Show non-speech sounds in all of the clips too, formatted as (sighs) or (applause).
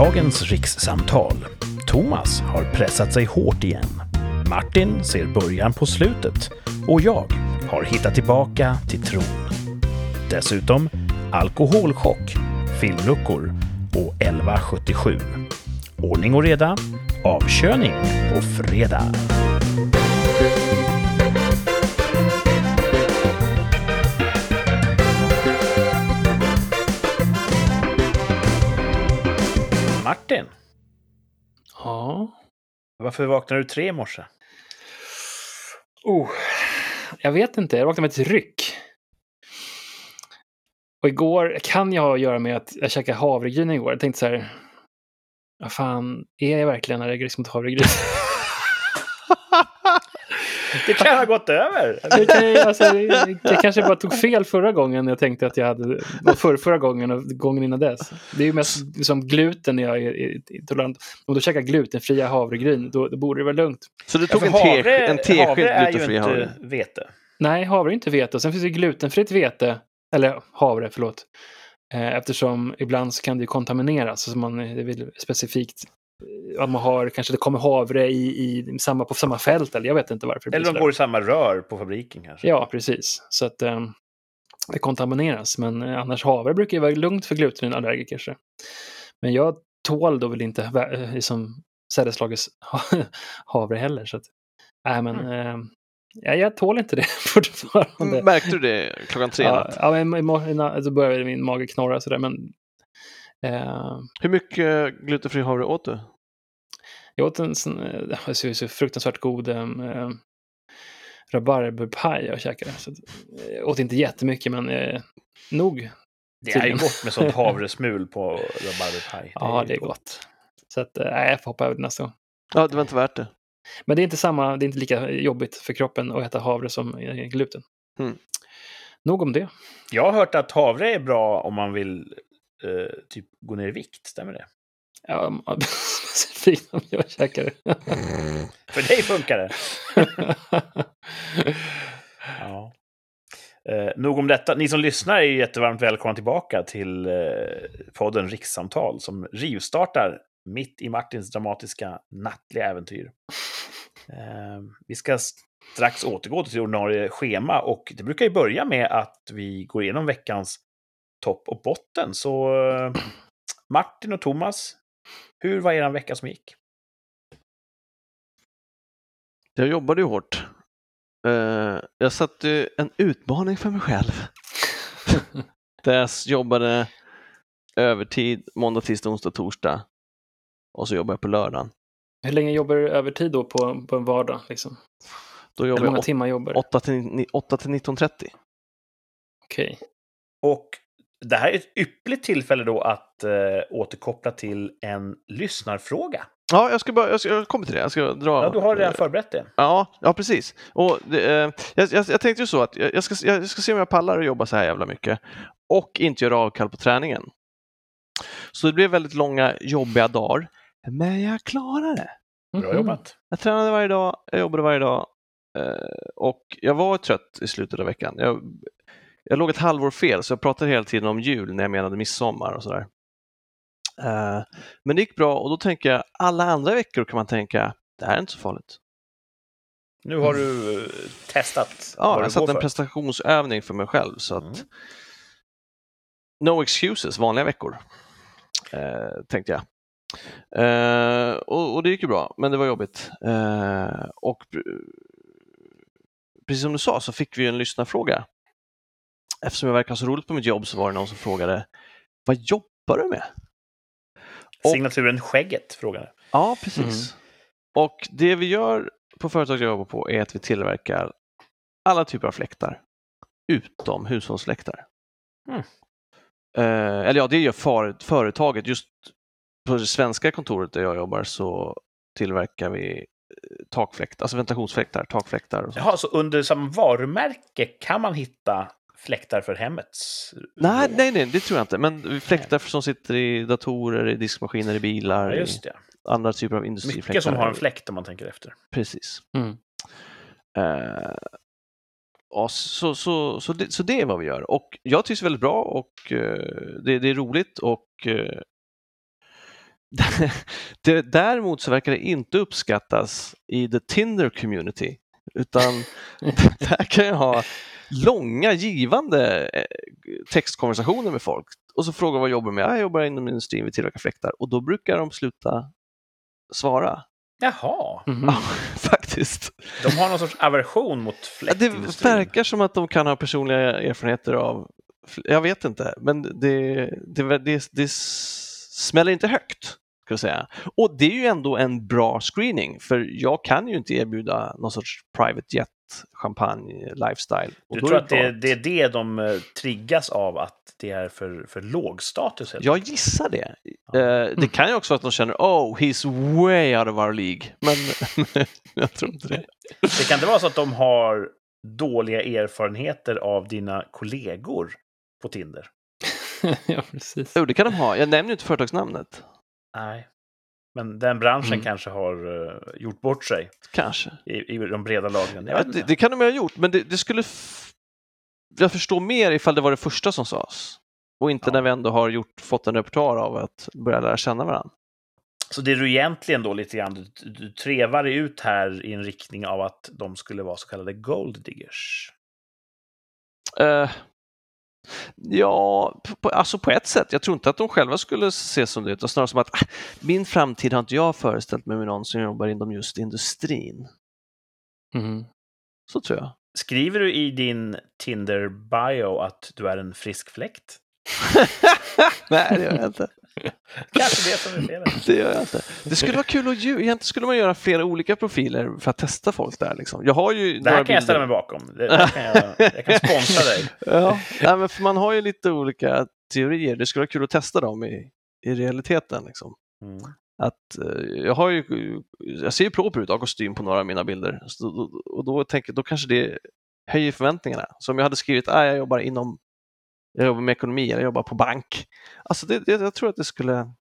Dagens rikssamtal. Thomas har pressat sig hårt igen. Martin ser början på slutet och jag har hittat tillbaka till tron. Dessutom alkoholchock, filmluckor och 1177. Ordning och reda, avkörning på fredag. Martin, Ja. varför vaknade du tre i morse? Oh, jag vet inte, jag vaknade med ett ryck. Och igår kan jag ha att göra med att jag käkade havregryn igår. Jag tänkte så här, vad fan, är jag verkligen allergisk mot havregryn? (laughs) Det kan ha gått över. Det, kan, alltså, jag kanske bara tog fel förra gången jag tänkte att jag hade, och för, förra gången och gången innan dess. Det är ju mest som gluten när jag är intolerant. Om du käkar glutenfria havregryn, då, då borde det vara lugnt. Så du tog För en, te, havre- en tesked havre är ju glutenfri havre? inte vete. Nej, havre är inte vete. Och sen finns det glutenfritt vete, eller havre, förlåt. Eh, Eftersom ibland så kan det ju kontamineras. Så man det vill specifikt att man har, kanske det kommer havre i, i samma, på samma fält, eller jag vet inte varför. Eller de går i samma rör på fabriken kanske. Ja, precis. Så att eh, det kontamineras. Men eh, annars havre brukar ju vara lugnt för glutenallergiker. så. Men jag tål då väl inte eh, liksom sädeslagets (laughs) havre heller. Så att, nej, men eh, ja, jag tål inte det (laughs) fortfarande. Mm, Märkte du det klockan tre? Ja, ja men i mor- i na- så började min mage knorra sådär. Men eh, Hur mycket glutenfri havre åt du? jag åt en sån, eh, det var så, fruktansvärt god eh, rabarberpaj jag käkade. Så, att, eh, jag åt inte jättemycket, men eh, nog. Det är ju gott med sånt (laughs) havresmul på rabarberpaj. Ja, det är gott. Så att, eh, nej, jag får hoppa över det nästa gång. Ja, det var inte värt det. Men det är inte samma, det är inte lika jobbigt för kroppen att äta havre som eh, gluten. Mm. Nog om det. Jag har hört att havre är bra om man vill eh, typ gå ner i vikt. Stämmer det? Ja, (laughs) specifikt om jag käkar det. För dig funkar det. (laughs) Ja. Eh, nog om detta. Ni som lyssnar är jättevarmt välkomna tillbaka till eh, podden Rikssamtal som rivstartar mitt i Martins dramatiska nattliga äventyr. (laughs) Eh, vi ska strax återgå till ordinarie schema och det brukar ju börja med att vi går igenom veckans topp och botten. Så eh, Martin och Thomas, hur var er vecka som gick? Jag jobbade ju hårt. Eh, jag satte en utmaning för mig själv. (laughs) Där jag jobbade övertid måndag, tisdag, onsdag, torsdag. Och så jobbade jag på lördagen. Hur länge jobbar du övertid då på, på en vardag? Liksom? Då Hur jobbade många jag timmar jobbar du? 8 till, ni- 8 till 19.30. Okej. Och det här är ett ypperligt tillfälle då att eh, återkoppla till en lyssnarfråga. Ja, jag ska bara, jag, ska, jag kommer till det. Jag ska dra. Ja, du har redan förberett det. Ja, ja precis. Och det, eh, jag, jag, jag tänkte ju så att jag, jag, ska, jag ska se om jag pallar att jobba så här jävla mycket och inte göra avkall på träningen. Så det blev väldigt långa, jobbiga dagar. Men jag klarade det. Bra Mhm. jobbat. Jag tränade varje dag, jag jobbade varje dag eh, och jag var trött i slutet av veckan. Jag, jag låg ett halvår fel så jag pratade hela tiden om jul när jag menade midsommar och sådär. Eh, men det gick bra och då tänker jag alla andra veckor kan man tänka det här är inte så farligt. Nu har du eh, testat Ja, jag går en prestationsövning för mig själv så att Mm. no excuses, vanliga veckor. Eh, tänkte jag. Eh, och, och det gick ju bra, men det var jobbigt. Eh, och pr- precis som du sa så fick vi en lyssnarfråga. Eftersom jag verkar så roligt på mitt jobb så var det någon som frågade Vad jobbar du med? och- Signaturen Skägget frågade. Ja, precis. Och det vi gör på företaget jag jobbar på är att vi tillverkar alla typer av fläktar utom hushållsfläktar. Mm. Eh, eller ja, det gör för, företaget. Just på det svenska kontoret där jag jobbar så tillverkar vi eh, takfläktar, alltså ventilationsfläktar, takfläktar. Och sånt. Jaha, så under samma varumärke kan man hitta fläktar för hemmets Nej, nej, nej, det tror jag inte. Men fläktar som sitter i datorer, i diskmaskiner, i bilar, Ja, just det. i andra typer av industrifläktar. Mycket som har en fläkt om man tänker efter. Precis. Mm. Eh, ja, så, så, så, det, så det är vad vi gör och jag tycks väldigt bra och eh, det, det är roligt och (laughs) det, däremot så verkar det inte uppskattas i the Tinder community. Utan (laughs) (laughs) där kan jag ha långa givande eh, textkonversationer med folk. Och så frågar vad jobbar med. Jag jobbar inom industrin, vi tillverkar fläktar. Och då brukar de sluta svara. Jaha, Mhm. Ja, (laughs) faktiskt. de har någon sorts aversion mot Ja, Det fläktindustrin. verkar som att de kan ha personliga erfarenheter av, jag vet inte, men det, det, det, det smäller inte högt. Ska jag säga. Och det är ju ändå en bra screening, för jag kan ju inte erbjuda någon sorts private jet, champagne, lifestyle. Och Du tror att det, det är det de eh, triggas av, att det är för, för låg status? Jag gissar det. Ja. Eh, Det kan ju också vara att de känner oh, he's way out of our League. Men (laughs) jag tror inte det. Det kan inte vara så att de har dåliga erfarenheter av dina kollegor på Tinder? (laughs) ja, precis. Jo, det kan de ha. Jag nämner ju inte företagsnamnet. Nej. Men den branschen Mm. kanske har eh, gjort bort sig Kanske. i, i de breda lagren. Ja, det, det kan de ha gjort, men det, det skulle... Jag förstår mer ifall det var det första som sades. Och inte Ja. när vi ändå har gjort, fått en repertoar av att börja lära känna varandra. Så det du egentligen då lite grann, du, du trevar ut här i en riktning av att de skulle vara så kallade gold diggers. Eh, ja, på, alltså på ett sätt. Jag tror inte att de själva skulle se som det, utan snarare som att "Ah, min framtid har inte jag föreställt mig med någon som jobbar inom just industrin. Mhm. Så tror jag. Skriver du i din Tinder-bio att du är en frisk fläkt? (laughs) Nej, det gör jag inte. (laughs) Kanske det som är felet. (laughs) Det gör jag inte. Det skulle vara kul att ju, egentligen skulle man göra flera olika profiler för att testa folk där. Liksom. Jag har ju Det här kan jag ställa mig bakom. Det, det kan jag, jag kan sponsra dig. (laughs) Ja, nej, men för man har ju lite olika teorier. Det skulle vara kul att testa dem i, i realiteten. Liksom. Mm. Att, eh, jag, har ju, jag ser ju proper ut av kostym på några av mina bilder och då, tänker, då kanske det höjer förväntningarna. Så om jag hade skrivit att jag jobbar inom jag jobbar med ekonomi eller jag jobbar på bank. Alltså det, det, jag tror att det skulle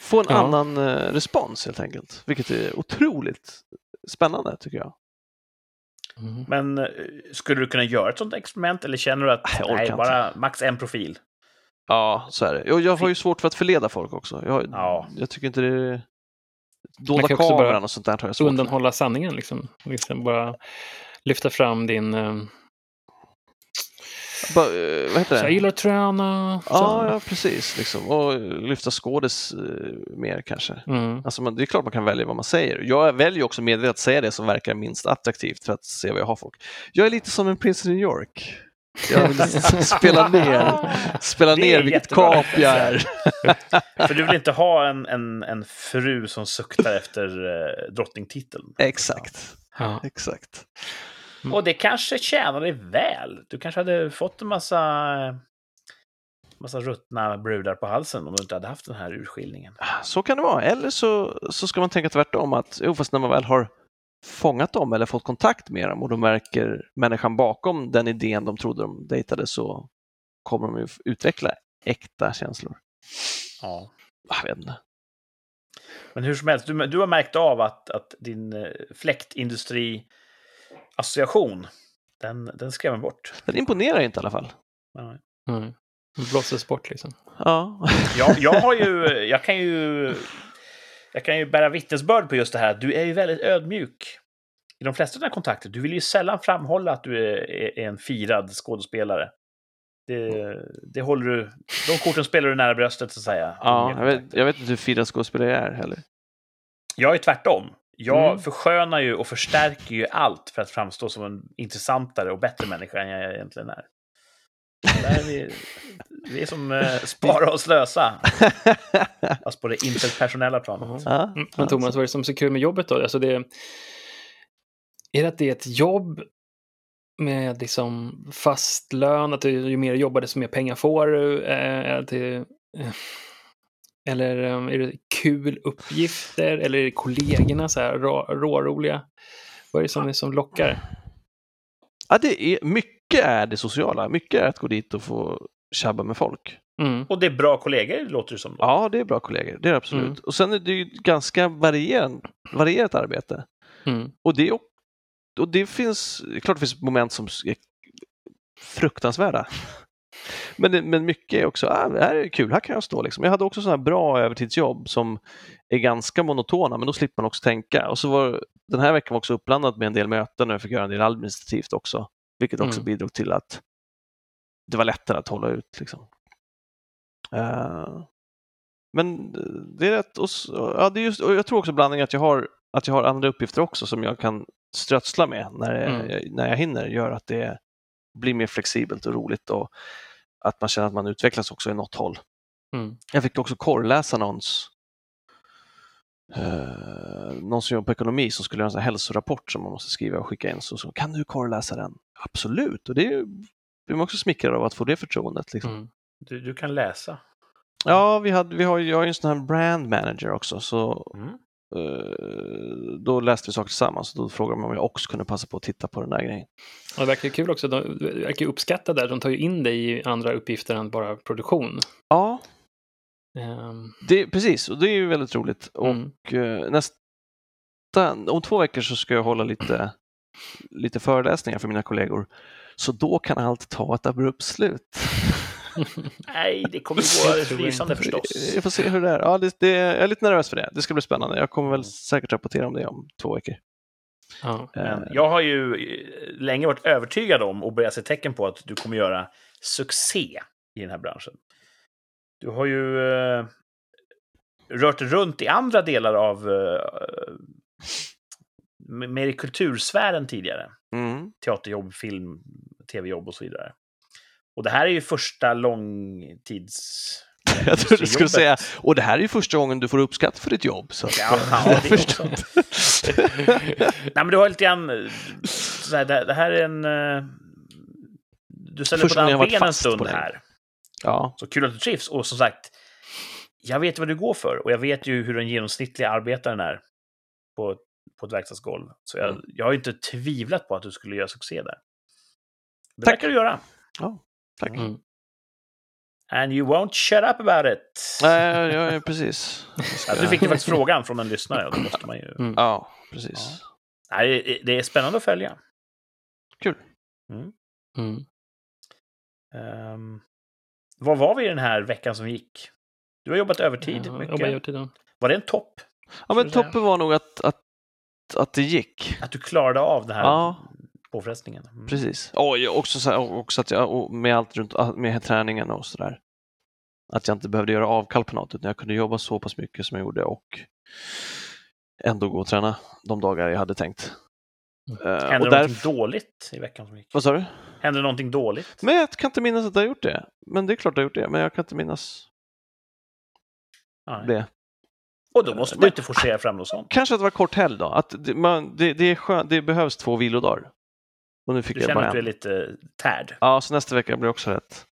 få en Ja. annan eh, respons helt enkelt. Vilket är otroligt spännande tycker jag. Mhm. Men eh, skulle du kunna göra ett sånt experiment eller känner du att orkar nej, inte. bara max en profil? Ja, så är det. Jag, jag har ju svårt för att förleda folk också. Jag, Ja. jag tycker inte det är... Dolda kameran och sånt där har jag svårt för. Undanhålla sanningen liksom. liksom. Bara lyfta fram din... eh, Bara, eh, vad heter så jag det? gillar att träna. så. Ja, ja, precis. Liksom. Och lyfta skådis eh, mer kanske. Mm. Alltså man, det är klart man kan välja vad man säger. Jag väljer också medvetet att säga det som verkar minst attraktivt för att se vad jag har folk. Jag är lite som en prins i New York. Jag vill (laughs) spela ner, spela Det ner vilket kap jag är. För du vill inte ha en, en, en fru som suktar efter eh, drottningtiteln. Exakt, Ja. exakt. Mm. Och det kanske tjänar dig väl. Du kanske hade fått en massa, massa ruttna brudar på halsen om du inte hade haft den här urskiljningen. Så kan det vara. Eller så, så ska man tänka tvärtom att jo, fast när man väl har fångat dem eller fått kontakt med dem och de märker människan bakom den idén de trodde de dejtade så kommer de ju utveckla äkta känslor. Ja. Jag vet inte. Men hur som helst, du, du har märkt av att, att din eh, fläktindustri-association, den, den skrämmer bort. Den imponerar inte i alla fall. Ja. Mm. Blåses bort liksom. Ja, Jag, jag har ju, jag kan ju, jag kan ju bära vittnesbörd på just det här. Du är ju väldigt ödmjuk i de flesta av dina kontakter. Du vill ju sällan framhålla att du är, är en firad skådespelare. Det, det håller du, de korten spelar du nära bröstet så att säga. ja jag, vet, jag vet inte hur firad skådespelare jag är heller. Jag är tvärtom. Jag Mm. förskönar ju och förstärker ju allt för att framstå som en intressantare och bättre människa än jag egentligen är. Där är vi, vi är som eh, spara och slösa, alltså (laughs) på det interpersonella planet. ja, Mm. Men Thomas, vad är det som är så kul med jobbet då? Alltså det, är det att det är ett jobb med liksom fast lön, att du, ju mer du jobbar desto mer pengar får du? Eh, att det, eh, eller eh, är det kul uppgifter? Eller är det kollegorna så här rå, råroliga? Vad är det som, är som lockar? Ja, det är, mycket är det sociala. Mycket är att gå dit och få tjabba med folk. Mm. Och det är bra kollegor, låter det som. Då. Ja, det är bra kollegor. Det är det absolut. Mm. Och sen är det ju ganska varierat, varierat arbete. Mm. Och det, och det finns, klart det finns moment som är fruktansvärda. Men, men mycket är också, ah, det här är kul, här kan jag stå. Liksom. Jag hade också sådana bra övertidsjobb som är ganska monotona, men då slipper man också tänka. Och så var den här veckan var också uppblandad med en del möten och jag fick göra en del administrativt också, vilket också Mm. bidrog till att det var lättare att hålla ut. Liksom. Eh, men det är rätt, och, ja, det är just, och jag tror också blandningen att jag har att jag har andra uppgifter också som jag kan strötsla med när, Mm. jag, när jag hinner gör att det blir mer flexibelt och roligt och att man känner att man utvecklas också i något håll. Mm. Jag fick också korrläsa någons eh, någon som jobbar på ekonomi som skulle göra en sån hälsorapport som man måste skriva och skicka in. Så, så kan du korrläsa den? Absolut, och det är blir man också smickrad av att få det förtroendet. Liksom. Mm. Du, du kan läsa. Ja, vi, hade, vi har, jag är ju en sån här brand manager också, så Mm. Eh, då läste vi saker tillsammans och då frågade man om jag också kunde passa på att titta på den där grejen. Och det verkar kul också, de verkar uppskatta där, de tar ju in dig i andra uppgifter än bara produktion. Ja, Ehm, det, precis, och det är ju väldigt roligt. Och mm. eh, nästa, om två veckor så ska jag hålla lite, lite föreläsningar för mina kollegor. Så då kan allt ta ett abrupt slut. (laughs) (laughs) Nej, det kommer gå lysande förstås. Jag får se hur det är. Ja, det, det, jag är lite nervös för det. Det ska bli spännande. Jag kommer väl säkert rapportera om det om två veckor. ja. Eh, jag har ju eh, länge varit övertygad om och börjat se tecken på att du kommer göra succé i den här branschen. Du har ju eh, rört runt i andra delar av eh, mer i kultursfären tidigare. Mm. Teaterjobb, film, tv-jobb och så vidare. Och det här är ju första långtids... (laughs) Jag trodde du skulle säga, och det här är ju första gången du får uppskatt för ditt jobb. Så Ja, ja, det också. (laughs) (laughs) Nej, men du har lite grann... Så här, det, här är en... eh, Du ställer Första på varit ben en stund här. Ja, Så kul att du trivs. Och som sagt, jag vet vad du går för. Och jag vet ju hur den genomsnittliga arbetaren är på, på ett verkstadsgolv. Så jag, Mm. jag har ju inte tvivlat på att du skulle göra succé där. Det Tack. verkar du göra. ja tack. Mm. And you won't shut up about it. Nej, ja, ja, precis. (laughs) Ska- Alltså, du fick ju faktiskt frågan från en lyssnare och då måste man ju... Mm. Ja, precis. Nej, det- det är spännande att följa. Kul. Mm. Um, vad var vi i den här veckan som gick? Du har jobbat övertid Ja, mycket. övertid, ja. Var det en topp? Ja, men toppen var nog att, att, att det gick. Att du klarade av den här Ja. Påfrestningen? Mm. Precis. Och också, så här, också att jag, med allt runt med träningen och sådär. Att jag inte behövde göra avkall på något utan jag kunde jobba så pass mycket som jag gjorde och ändå gå och träna de dagar jag hade tänkt. Mm. Eh, Hände det någonting dåligt i veckan som gick? vad sa du? Hände någonting dåligt? Men jag kan inte minnas att jag har gjort det. Men det är klart jag har gjort det, men jag kan inte minnas Nej. det. Och då måste man inte forcera fram något sånt. Kanske att det var kort helg då. Att det, man, det, det, är skönt, det behövs två vilodagar. Och nu fick Du jag känner bara att du är lite tärd? Ja, så nästa vecka blir också rätt.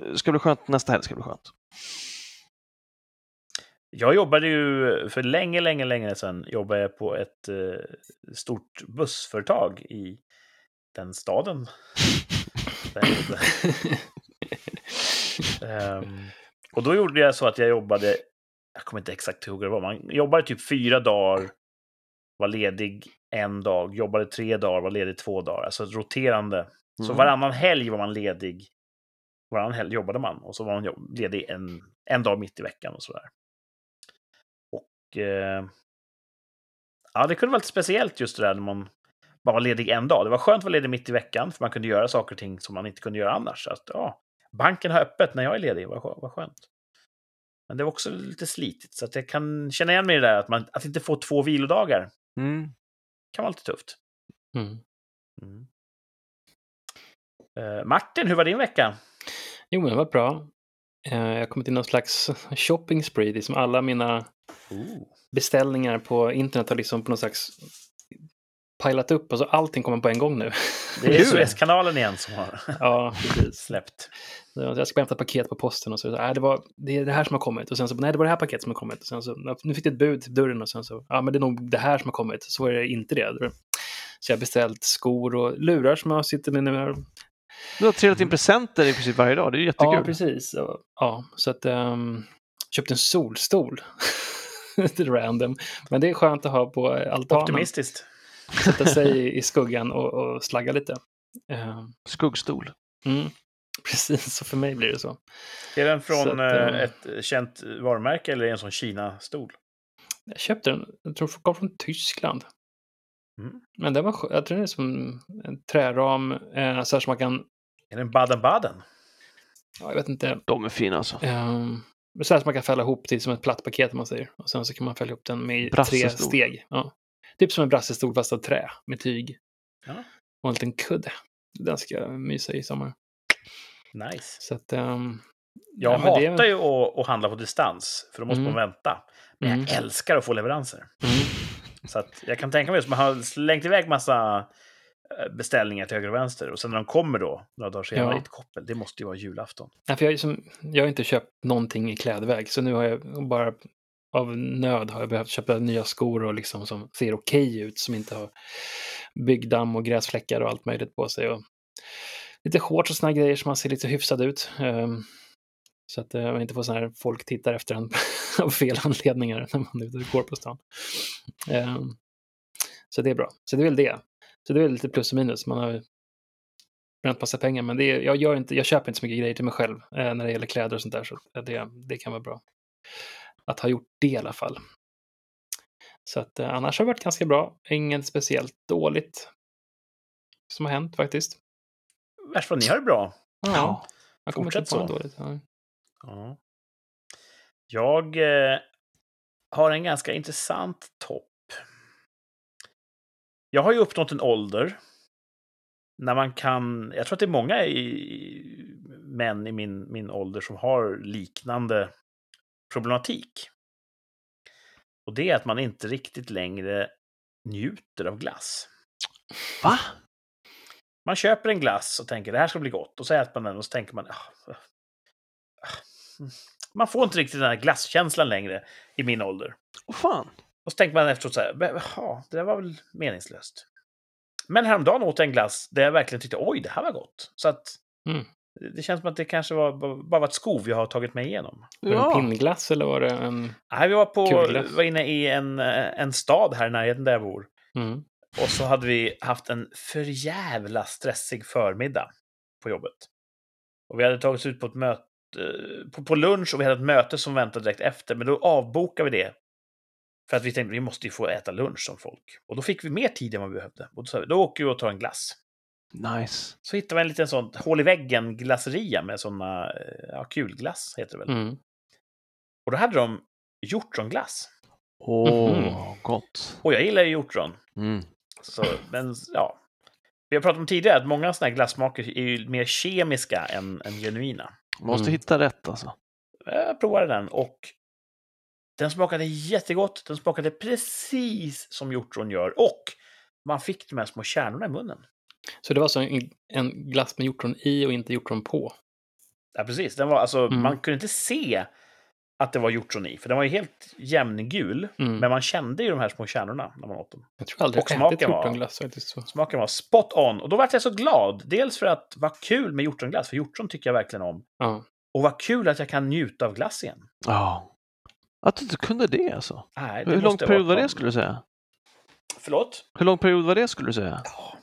Det ska bli skönt, nästa helg ska bli skönt. Jag jobbade ju för länge, länge, länge sedan jobbade jag på ett eh, stort bussföretag i den staden. (laughs) Ehm, och då gjorde jag så att jag jobbade, jag kommer inte exakt ihåg det var, man jobbade typ fyra dagar, var ledig en dag, jobbade tre dagar, var ledig två dagar. Alltså roterande. Så Mm. varannan helg var man ledig. Varannan helg jobbade man och så var man ledig en, en dag mitt i veckan och sådär. Och eh, ja, det kunde vara lite speciellt just det där när man bara var ledig en dag. Det var skönt att vara ledig mitt i veckan för man kunde göra saker och ting som man inte kunde göra annars. Så Att, ja, banken har öppet när jag är ledig, vad vad skönt. Men det var också lite slitigt, så att jag kan känna igen mig i det där att, man, att inte få två vilodagar Mm. Kan vara lite tufft. Mm. Mm. Eh, Martin, hur var din vecka? Jo, men det var bra. Eh, Jag har kommit in i någon slags (laughs) shopping spree. Det är som alla mina beställningar på internet har liksom på något slags pilat upp. Alltså allting kommer på en gång nu. Det är. Suezkanalen igen som har ja, precis. släppt. Så Jag ska hämta ett paket på posten och så, äh, det, var, det är det här som har kommit. Och sen så, nej det var det här paketet som har kommit. Och sen så, nu fick du ett bud till dörren och sen så, ja men det är nog det här som har kommit. Så är det inte det. Så jag har beställt skor och lurar som jag sitter med nu. Du har trillat in presenter i princip varje dag, det är jättekul. Ja, precis. Och- Ja, så att um, köpte en solstol. (laughs) Lite random. Men det är skönt att ha på altanen. Optimistiskt. Sätta sig i, skuggan och, och slagga lite. Ehm, Skuggstol. Mm. (laughs) Precis, så för mig blir det så. Är den från att, eh, eh, ett känt varumärke eller är det en sån Kina-stol? Jag köpte den, jag tror den kom från Tyskland. Mm. Men den var jag tror den är som en träram, eh, så här som man kan, Är det en Baden-Baden? ja, jag vet inte, De är fina alltså. Um, så här som man kan fälla ihop till som ett platt paket om man säger. Och sen så kan man fälla ihop den med tre Brassestol. steg. Ja. Typ som en brassestol fast av trä med tyg. Ja. Och en liten kudde. Den ska jag mysa i sommar. Nice. Så att, ehm, Jag ja, men det hatar ju att, att handla på distans, för då måste Mm. man vänta. Men Mm. jag älskar att få leveranser. Mm. Så att jag kan tänka mig att man har slängt iväg massa eh, beställningar till höger och vänster. Och sen när de kommer då, några dagar senare, Ja. ett koppel. Det måste ju vara julafton. Nej, för jag, som, jag har inte köpt någonting i klädväg, så nu har jag bara av nöd har jag behövt köpa nya skor och liksom som ser okej ut, som inte har byggdamm och gräsfläckar och allt möjligt på sig. Och lite shorts och såna grejer som man ser lite hyfsad ut. Ehm, så att eh, man inte får sådana här folk tittar efter en (laughs) av fel anledningar när man är ute och går på stan. Ehm, så det är bra. Så det är väl det. Så det är väl lite plus och minus. Man har bränt massa pengar, men det är, jag, gör inte, jag köper inte så mycket grejer till mig själv eh, när det gäller kläder och sånt där. Så det, det kan vara bra att ha gjort det i alla fall. Så att eh, annars har det varit ganska bra. Inget speciellt dåligt som har hänt faktiskt. Värst vad ni har det bra. Ja, jag kommer inte på något så. dåligt. Ja. Ja. Jag eh, har en ganska intressant topp. Jag har ju uppnått en ålder när man kan... Jag tror att det är många i, män i min, min ålder som har liknande problematik. Och det är att man inte riktigt längre njuter av glass. Va? Man köper en glass och tänker det här ska bli gott. Och så äter man den och så tänker man... "Ah, ah, mm." Man får inte riktigt den här glasskänslan längre i min ålder. Åh fan. Och så tänker man efteråt så här, "Men, ja, det där var väl meningslöst. Men häromdagen åt jag en glass där jag verkligen tyckte oj, det här var gott. Så att Mm. Det känns som att det kanske var, bara var ett skov jag har tagit mig igenom. Var det en pinnglass eller var det en... Nej, vi var, på, Kulglass. var inne i en, eh, en stad här i närheten där jag bor. Mm. Och så hade vi haft en förjävla stressig förmiddag på jobbet. Och vi hade tagit oss ut på ett möte, på, på lunch och vi hade ett möte som väntade direkt efter. Men då avbokade vi det. För att vi tänkte vi måste ju få äta lunch som folk. Och då fick vi mer tid än vad vi behövde. Och då sa vi, då åker vi och tar en glass. Nice. Så hittade vi en liten sån hål i väggen glasseria med såna, eh, ja, kulglass heter det väl. Mm. Och då hade de hjortronglass. Åh, Mhm. gott. Och jag gillar ju hjortron. Mm. Så, men ja. Vi har pratat om tidigare att många sådana här glassmaker är ju mer kemiska än, än genuina. Måste Mm. hitta rätt alltså. Jag provade den och den smakade jättegott. Den smakade precis som hjortron gör. Och man fick de här små kärnorna i munnen. Så det var alltså en, en glass med hjortron i och inte hjortron på? Ja, precis. Den var, alltså, Mm. Man kunde inte se att det var hjortron i, för den var ju helt jämngul. Mm. Men man kände ju de här små kärnorna när man åt dem. Jag tror aldrig Och jag ätit smaken var- hjortronglass faktiskt. Så. Smaken var spot on. Och då var jag så glad. Dels för att vad kul med hjortronglass, för hjortron tycker jag verkligen om. Ja. Och vad kul att jag kan njuta av glass igen. Ja. Att du inte kunde det alltså. Nej, det Hur lång period var det skulle du säga? Förlåt? Hur lång period var det skulle du säga? Ja,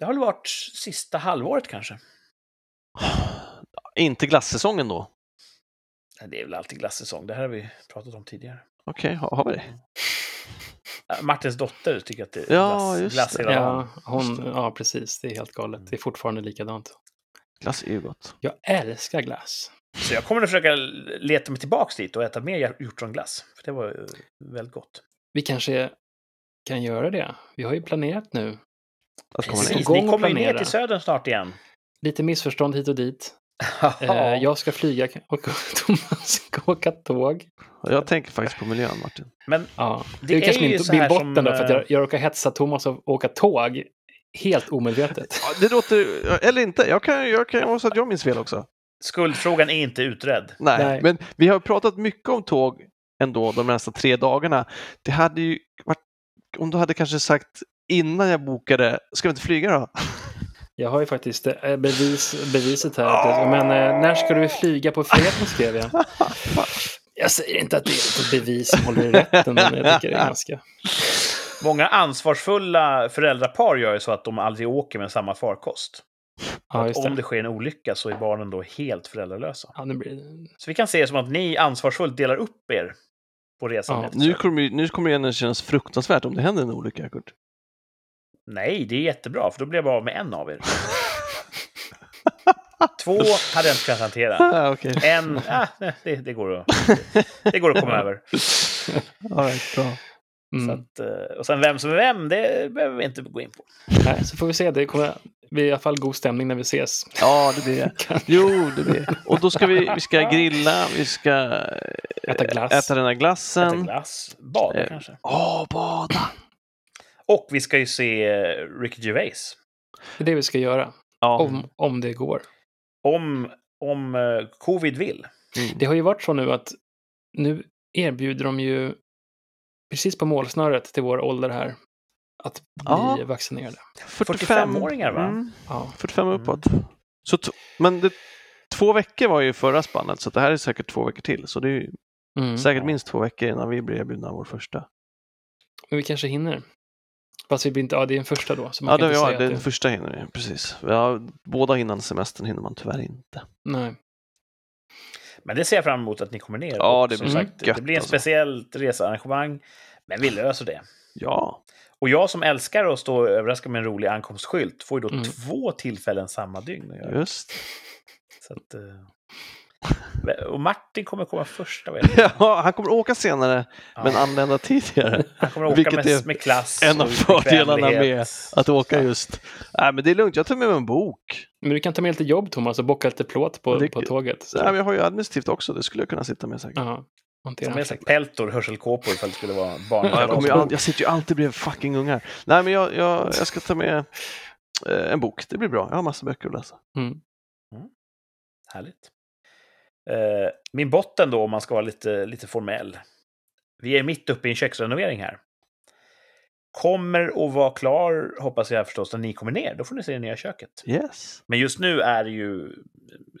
det har väl varit sista halvåret kanske. (sighs) Inte glassäsongen då? Nej, Det är väl alltid glassäsong. Det här har vi pratat om tidigare. Okej, har, har vi det? Äh, Martins dotter tycker att det är Ja, glass, just glass hela dagen. Ja, hon, Just det. ja, precis. Det är helt galet. Det är fortfarande likadant. Glass är ju gott. Jag älskar glass. Så jag kommer att försöka leta mig tillbaks dit och äta mer hjortronglass. För det var ju väldigt gott. Vi kanske kan göra det. Vi har ju planerat nu. Att komma ner. Precis, ni kommer ju ner till södern snart igen. Lite missförstånd hit och dit. (laughs) Eh, jag ska flyga och (laughs) Thomas ska åka tåg. Jag tänker faktiskt på miljön, Martin. Men Ja, Det det är är kanske min, botten som, då, för att eh, jag, jag råkar hetsa Thomas att åka tåg helt omedvetet. Ja, Det låter, eller inte, jag kan jag kan vara så att jag minns fel också. skuldfrågan är inte utredd. Nej, Nej. men vi har pratat mycket om tåg ändå de nästa tre dagarna. Det hade ju varit, om du hade kanske sagt innan jag bokade, ska vi inte flyga då? Jag har ju faktiskt eh, bevis, beviset här. Att, men eh, när ska du flyga på fredag skrev jag. (laughs) Jag säger inte att det är ett bevis som håller i rätten, men jag tycker det är ganska... Många ansvarsfulla föräldrapar gör ju så att de aldrig åker med samma farkost. Ja, just Om det. det sker en olycka så är barnen då helt föräldralösa. Ja, blir det... Så vi kan se det som att ni ansvarsfullt delar upp er på resan. Ja, Nu kommer, nu kommer det kännas fruktansvärt om det händer en olycka, Kurt. Nej, det är jättebra, för då blir jag bara av med en av er. (laughs) Två hade jag inte kunnat hantera. (laughs) Ah, okej. En, ah, nej, det, det, går att, det går att komma över. (laughs) All right, bra. Så Mm. att, eh, och sen vem som är vem, det behöver vi inte gå in på. Nej, så får vi se. Det kommer bli i alla fall god stämning när vi ses. Ja, det blir det. Jo, det blir. Och då ska vi, vi ska grilla, vi ska eh, Äta glass. äta den här Äta glassen. glass, bada Eh, kanske. Åh, bada! Och vi ska ju se eh, Ricky Gervais. Det är det vi ska göra. Ja. Om, om det går. Om, om eh, covid vill. Mm. Det har ju varit så nu att nu erbjuder de ju precis på målsnöret till vår ålder här att bli Ja. vaccinerade. 45-åringar, va? Mm, Ja. 45 uppåt. Så men det, två veckor var ju förra spannet, så det här är säkert två veckor till. Så det är ju Mm. säkert minst två veckor innan vi blir erbjudna vår första. Men vi kanske hinner. Fast vi blir inte, ja det är en första då. Så man Ja, kan det, inte ja säga den att det, första hinner vi, precis. Ja, båda innan semestern hinner man tyvärr inte. Nej. Men det ser jag fram emot att ni kommer ner. Ja, det som blir sagt, gött Det blir en alltså. speciellt researrangemang. Men vi löser det. Ja, Och jag som älskar att stå och överraska med en rolig ankomstskylt får ju då Mm. två tillfällen samma dygn att göra. just Så att, eh, och Martin kommer komma jag. (laughs) Ja, han kommer åka senare, Ja. men anlända tidigare. Han kommer åka vilket med, är med klass en av fördelarna med Att åka just... Nej, men det är lugnt, jag tar med mig en bok. Men du kan ta med lite jobb Thomas och bocka lite plåt på, Det- på tåget. Så, Nej, men jag har ju administrativt också, det skulle jag kunna sitta med säkert. ja, fläkt. peltor, hörselkåpor för att det skulle vara barn. Ja, jag, kommer ju all, jag sitter ju alltid bredvid fucking ungar. Nej, men jag, jag, jag ska ta med eh, en bok, det blir bra. Jag har massa böcker att läsa. Mm. Härligt. Eh, min botten då, om man ska vara lite, lite formell. Vi är mitt uppe i en köksrenovering här. Kommer att vara klar, hoppas jag förstås, när ni kommer ner. Då får ni se det nya köket. Yes. Men just nu är det ju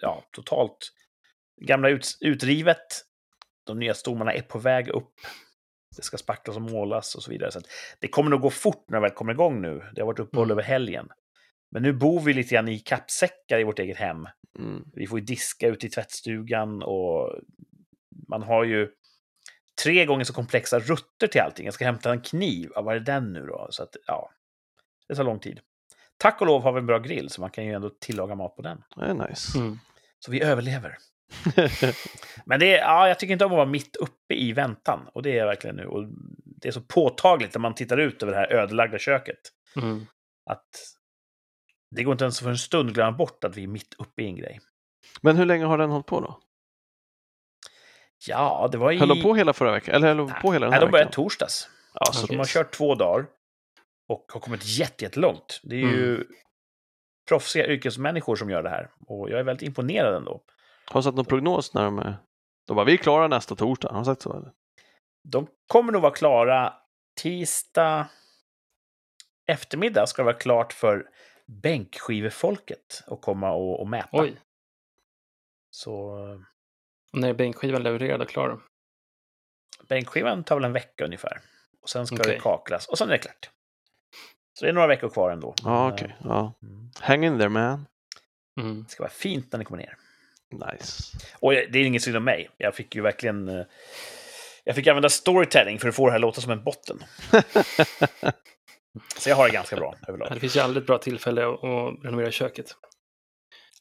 ja, totalt gamla ut, utrivet. De nya stommarna är på väg upp. Det ska spacklas och målas och så vidare. Så det kommer nog gå fort när det väl kommer igång nu. Det har varit uppehåll Mm. över helgen. Men nu bor vi lite grann i kappsäckar i vårt eget hem. Mm. Vi får ju diska ute i tvättstugan och man har ju tre gånger så komplexa rutter till allting. Jag ska hämta en kniv. Ja, vad är den nu då? Så att, ja, det tar lång tid. Tack och lov har vi en bra grill, så man kan ju ändå tillaga mat på den. Det är nice. Mm. Så vi överlever. (laughs) Men det är, ja, jag tycker inte om att vara mitt uppe i väntan. Och det är jag verkligen nu. Och det är så påtagligt när man tittar ut över det här ödelagda köket. Mm. Att det går inte ens för en stund glömma bort att vi är mitt uppe i en grej. Men hur länge har den hållit på då? Ja, det var i... Höll de på hela förra veckan? Eller höll de på hela den Nej, här de började veckan? torsdags. Ja, Så så de har kört två dagar. Och har kommit jätte- jättelångt. Det är ju proffsiga yrkesmänniskor som gör det här. Och jag är väldigt imponerad ändå. Har de satt någon prognos när de är... De bara, vi är klara nästa torsdag. Har de sagt så? Eller? De kommer nog vara klara tisdag eftermiddag. Ska det vara klart för bänkskivefolket att komma och, och mäta. Oj, Så och när är bänkskivan levererad och klar? bänkskivan tar väl en vecka ungefär. Och sen ska Okej. det kaklas och sen är det klart. Så det är några veckor kvar ändå. Ja, okej. Ja. eh, mm, Hang in there man. Mm. Det ska vara fint när ni kommer ner. Nice. Och det är inget synd om mig. Jag fick ju verkligen... eh, Jag fick använda storytelling för att få det här att låta som en botten. (laughs) Så jag har det ganska bra överlag. det finns ju aldrig ett bra tillfälle att, renovera köket.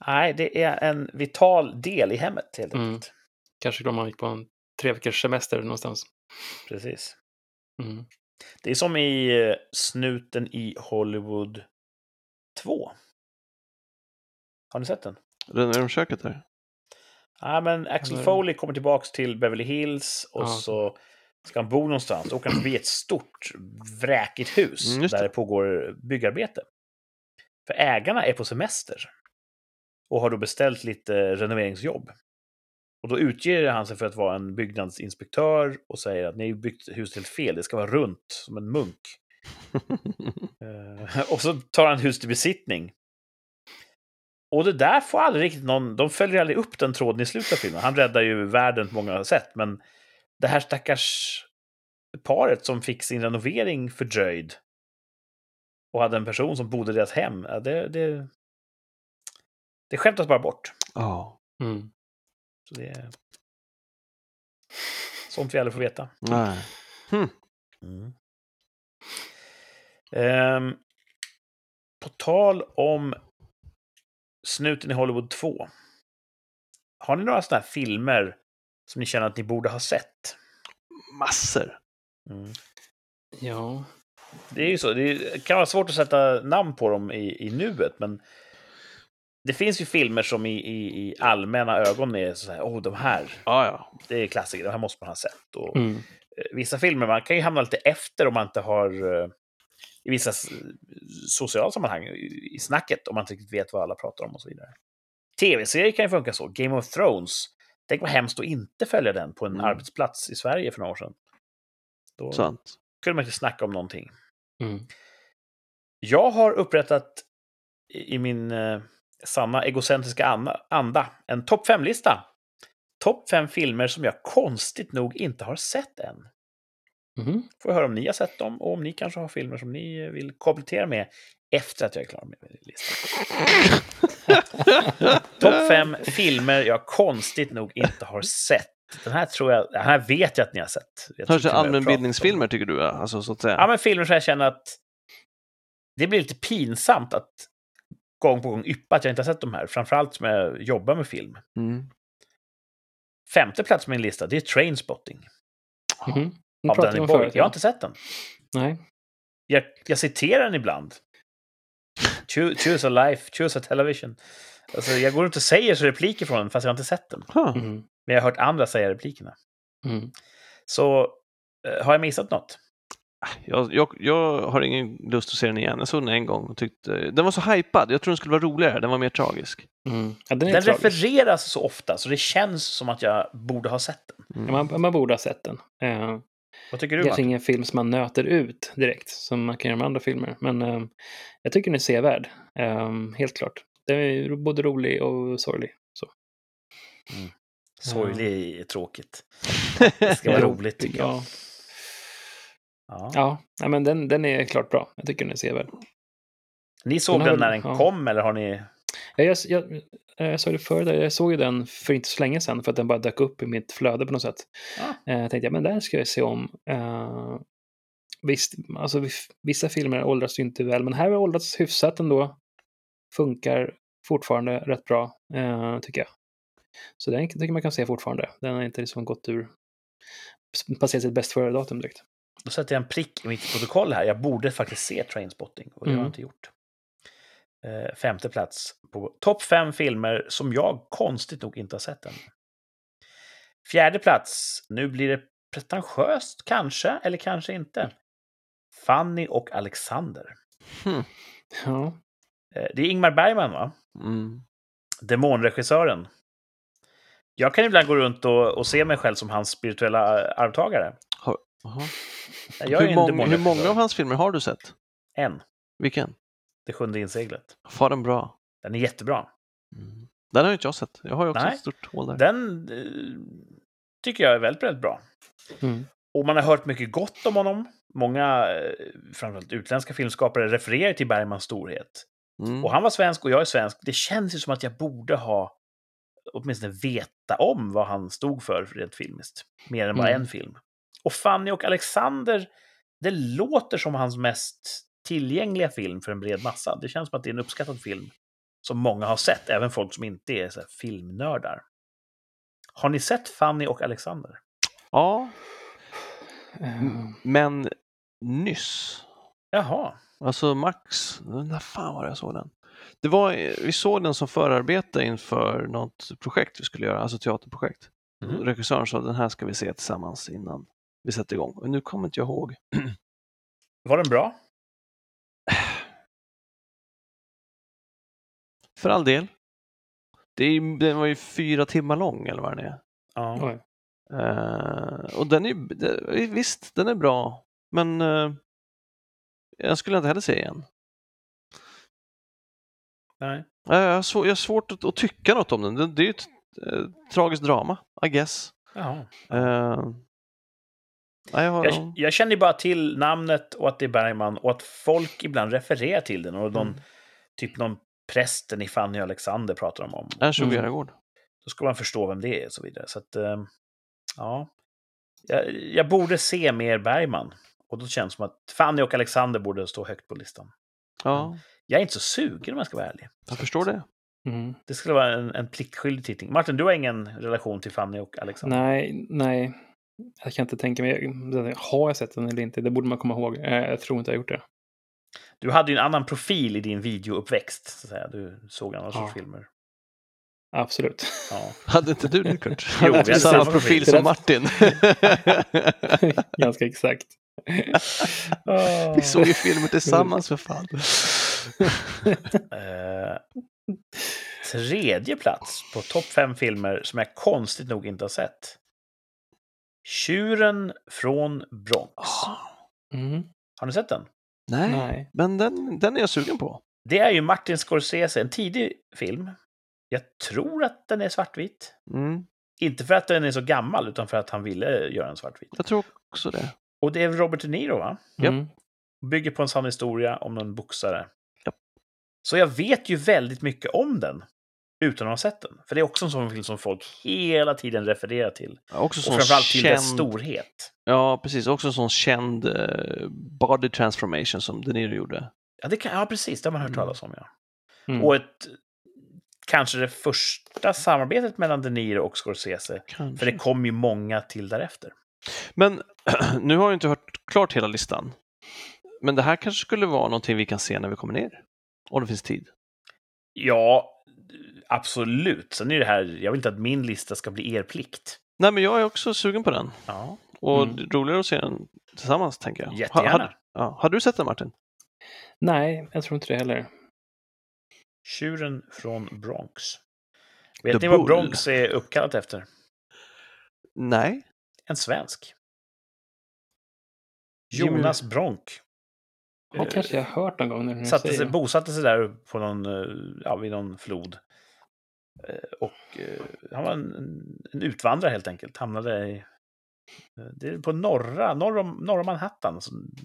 Nej, det är en vital del i hemmet helt Mm. enkelt. Kanske då man gick på en tre veckors semester någonstans. Precis. Mm. Det är som i eh, Snuten i Hollywood 2. Har ni sett den? Renoverar de köket där? Ja, men Axel Foley kommer tillbaka till Beverly Hills och Ja. så ska han bo någonstans. Åker han förbi ett stort vräkigt hus Mm, just där det. det pågår byggarbete. För ägarna är på semester och har då beställt lite renoveringsjobb. Och då utger han sig för att vara en byggnadsinspektör och säger att ni har byggt huset helt fel, det ska vara runt som en munk. (laughs) Eh, och så tar han hus till besittning. Och det där får aldrig riktigt någon... De följer aldrig upp den tråden i slutet av filmen. Han räddar ju världen på många sätt, men det här stackars paret som fick sin renovering fördröjd och hade en person som bodde i deras hem, det, det, Det skämtas bara bort. Ja. Mm. Så det är sånt vi aldrig får veta. Nej. Mm. Ehm, på tal om Snuten i Hollywood 2. Har ni några sådana här filmer som ni känner att ni borde ha sett? Massor. Mm. Ja. Det är ju så, det kan vara svårt att sätta namn på dem i, i nuet, men det finns ju filmer som i, i, i allmänna ögon är så här, åh, de här, Ja, ja. det är klassiker, de här måste man ha sett. Och, Mm. eh, vissa filmer, man kan ju hamna lite efter om man inte har, eh, i vissa sociala sammanhang, i, i snacket, om man inte riktigt vet vad alla pratar om och så vidare. Tv-serier kan ju funka så. Game of Thrones, tänk vad hemskt att inte följa den på en Mm. arbetsplats i Sverige för några år sedan. Då Sant. kunde man inte snacka om någonting. Mm. Jag har upprättat i min eh, sanna egocentriska anda, en topp fem-lista. Topp fem filmer som jag konstigt nog inte har sett än. Mhm. Får höra om ni har sett dem och om ni kanske har filmer som ni vill komplettera med efter att jag är klar med min lista. (laughs) (laughs) Topp fem filmer jag konstigt nog inte har sett. Den här tror jag, den här vet jag att ni har sett. Jag Kanske allmänbildningsfilmer tycker du, ja. alltså så att säga. Ja, men filmer som jag känner att det blir lite pinsamt att gång på gång yppa att jag inte har sett de här. Framförallt som jag jobbar med film. Mm. Femte plats på min lista, det är Trainspotting. Mhm. Nu Av Danny Boyle. Jag har inte sett den. Nej. Jag, jag citerar den ibland. Choose, choose a life, choose a television. Alltså, jag går runt och säger så repliker från den fast jag har inte sett den. Huh. Mm. Men jag har hört andra säga replikerna. Mm. Så eh, har jag missat något? Jag, jag, jag har ingen lust att se den igen. Jag såg den en gång och tyckte den var så hypad. Jag tror den skulle vara roligare. Den var mer tragisk. Mm. Ja, den Den tragisk. refereras så ofta så det känns som att jag borde ha sett den. Mm. Ja, Man, man borde ha sett den. Eh, Vad tycker du, det är Martin? ingen film som man nöter ut direkt, som man kan göra med andra filmer. Men eh, jag tycker den är sevärd, eh, helt klart. Den är både rolig och sorglig. Så. Sorglig är tråkigt. (laughs) Det ska vara roligt, tycker jag. Ja, Ja. ja men den, den är klart bra. Jag tycker den är sevärd. Ni såg Den den när den ja. kom, eller har ni... Ja, jag, jag, eh, jag sa det förut, jag såg ju den för inte så länge sedan för att den bara dök upp i mitt flöde på något sätt. Ja. Eh, Jag tänkte, ja, men den ska jag se om. Eh, visst, alltså viss- vissa filmer åldras ju inte väl, men här har åldrats hyfsat ändå. Funkar fortfarande rätt bra, eh, tycker jag. Så den tycker man kan se fortfarande. Den har inte liksom gått ur, passerat sitt bäst före-datum direkt. Då sätter jag en prick i mitt protokoll här. Jag borde faktiskt se Trainspotting, och det har Mm. jag inte gjort. Eh, femte plats på topp fem filmer som jag konstigt nog inte har sett än. Fjärde plats. Nu blir det pretentiöst, kanske, eller kanske inte. Fanny och Alexander. Hmm. Ja, Eh, det är Ingmar Bergman, va? Mm. Demonregissören. Jag kan ibland gå runt och, och se mig själv som hans spirituella arvtagare. Är Hur, en mång, hur många av hans filmer har du sett? En. Vilken? Det sjunde inseglet. Var den bra? Den är jättebra. Mm. Den har inte jag sett. Jag har ju också Nej. ett stort hål där. Den eh, tycker jag är väldigt, väldigt bra. mm. Och man har hört mycket gott om honom. Många, eh, framförallt utländska filmskapare, refererar till Bergmans storhet. Mm. Och han var svensk och jag är svensk. Det känns ju som att jag borde ha åtminstone veta om vad han stod för rent filmiskt. Mer än bara Mm. en film. Och Fanny och Alexander, det låter som hans mest tillgängliga film för en bred massa. Det känns som att det är en uppskattad film som många har sett, även folk som inte är så här filmnördar. Har ni sett Fanny och Alexander? Ja, Eh, men nyss. Jaha. Alltså Max, när fan var det jag såg den? Det var, vi såg den som förarbete inför något projekt vi skulle göra, alltså teaterprojekt. Mhm. Regissören sa den här ska vi se tillsammans innan vi sätter igång. Och nu kommer inte jag ihåg. (clears throat) Var den bra? För all del. Det är, den var ju fyra timmar lång eller vad den är. Ja. Eh, och den är det- visst, den är bra. Men eh, jag skulle inte heller se igen. Nej. Eh, Jag har, svår, jag har svårt att, att tycka något om den. Det, det är ju ett eh, tragiskt drama, I guess. Eh, jag, har, Jag, jag känner ju bara till namnet och att det är Bergman och att folk ibland refererar till den och någon, Mm. typ någon prästen i Fanny och Alexander pratar de om. Ernst Mm. Järegård. Då ska man förstå vem det är och så vidare. Så att, eh, ja. Jag, jag borde se mer Bergman. Och då känns det som att Fanny och Alexander borde stå högt på listan. Ja, Jag är inte så sugen om jag ska vara ärlig. jag förstår det. Mm. Det skulle vara en, en pliktskyldig tittning. Martin, du har ingen relation till Fanny och Alexander? Nej, nej. Jag kan inte tänka mig. Har jag sett den eller inte? Det borde man komma ihåg. Eh, Jag tror inte jag har gjort det. Du hade ju en annan profil i din videouppväxt. Så att säga. Du såg andra sorts Ja. filmer. Absolut. Ja. (laughs) Hade inte du det, Kurt? Jo, Hade hade samma profil. som Martin? (laughs) Ganska exakt. (laughs) Ah. Vi såg ju filmer tillsammans för fan. Eh, tredje plats på topp fem filmer som jag konstigt nog inte har sett. Tjuren från Bronx. Mm. Har ni sett den? Nej, Nej. men den, den är jag sugen på. Det är ju Martin Scorsese, en tidig film. Jag tror att den är svartvit. Mm, Inte för att den är så gammal, utan för att han ville göra en svartvit. jag tror också det. Och det är Robert De Niro, va? Mm. Bygger på en sann historia om någon boxare. Japp. Så jag vet ju väldigt mycket om den. Utan att ha sett den. För det är också en sån film som folk hela tiden refererar till. Ja, Också Och framförallt till dess känd, storhet. Ja, precis. Också en sån känd eh, body transformation som De Niro gjorde. Ja, det kan, ja precis. Det har man hört Mm. talas om, ja. Mm. Och ett... Kanske det första samarbetet mellan De Niro och Scorsese. Kanske. För det kom ju många till därefter. Men (clears throat) nu har jag inte hört klart hela listan. Men det här kanske skulle vara någonting vi kan se när vi kommer ner. Om det finns tid. Ja, absolut. Sen är det här... Jag vill inte att min lista ska bli er plikt. Nej, men jag är också sugen på den. Ja, Och Mm. roligare att se den tillsammans, tänker jag. jättegärna. Ha, hade, ja, hade du sett den, Martin? Nej, jag tror inte det heller. Tjuren från Bronx. Vet The ni vad Bull. Bronx är uppkallat efter? Nej. En svensk. Jimmy- Jonas Bronk. Det kanske jag har hört någon gång när du Satte säger sig, bosatte sig där på någon, eh, ja, vid någon flod. Eh, Och eh, han var en, en utvandrare helt enkelt. Hamnade i, eh, det är på norra, norr om, norr om Manhattan.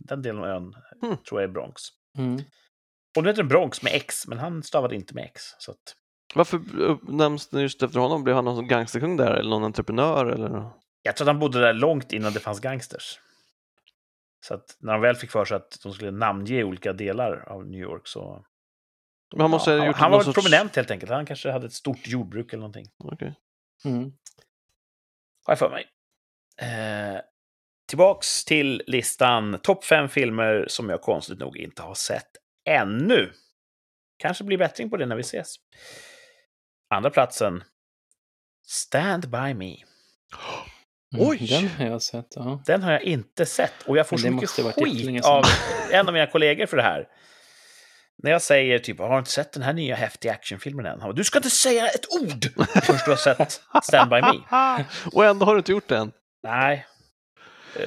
Den delen av ön Hmm. tror jag är Bronx. Mm. Och nu heter den Bronx med X, men han stavade inte med X. Så att, Varför nämns den just efter honom? Blev han någon gangsterkung där eller någon entreprenör? Eller? jag tror att han bodde där långt innan det fanns gangsters. Så att när de väl fick för sig att de skulle namnge olika delar av New York så... Han måste ja, ha gjort han var sorts... prominent helt enkelt. Han kanske hade ett stort jordbruk eller någonting. Okej. Mm. Har jag för mig. Eh, tillbaks till listan. Topp fem filmer som jag konstigt nog inte har sett ännu. Kanske blir bättring på det när vi ses. Andra platsen. Stand By Me. Mm, Oj! Den har jag sett. Ja. Den har jag inte sett och jag får så mycket skit av en av mina kollegor för det här. När jag säger typ, har du inte sett den här nya häftiga actionfilmen än? Bara, du ska inte säga ett ord först du har sett Stand By Me. (laughs) Och ändå har du inte gjort det än. Nej. Eh,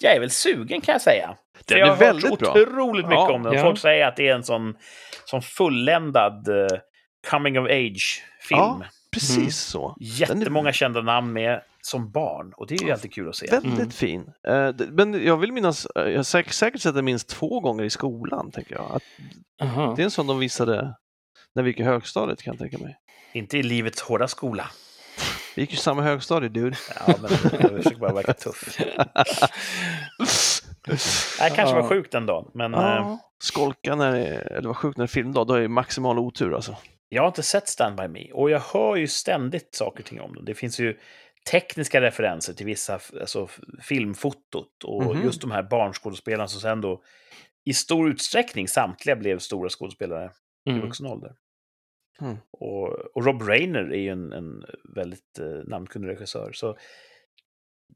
jag är väl sugen kan jag säga. Den jag är har hört väldigt bra. otroligt mycket Ja, om den. ja. Folk säger att det är en sån, sån fulländad eh, coming of age-film. Ja. Precis Mm. så. Jättemånga kända namn med som barn. Och det är ju alltid kul att se. Väldigt Mm. fin. Eh, men jag vill minnas, eh, jag har säkert, säkert sett den minst två gånger i skolan, tänker jag. Att Aha. det är en sån de visade när vi gick i högstadiet, kan jag tänka mig. Inte i livets hårda skola. Vi gick ju samma högstadie, dude. Ja, men jag försöker bara verka tuff. Det kanske var sjukt den dagen, men eh, Ja. Skolka när det är, eller var sjukt när det är filmdag, då är det maximal otur alltså. jag har inte sett Stand By Me. Och jag hör ju ständigt saker och ting om den. Det finns ju tekniska referenser till vissa alltså, filmfotot och Mhm. just de här barnskådespelarna som sen då i stor utsträckning samtliga blev stora skådespelare i Mm. vuxen ålder. Mm. Och, och Rob Reiner är ju en, en väldigt eh, namnkunnig regissör. Så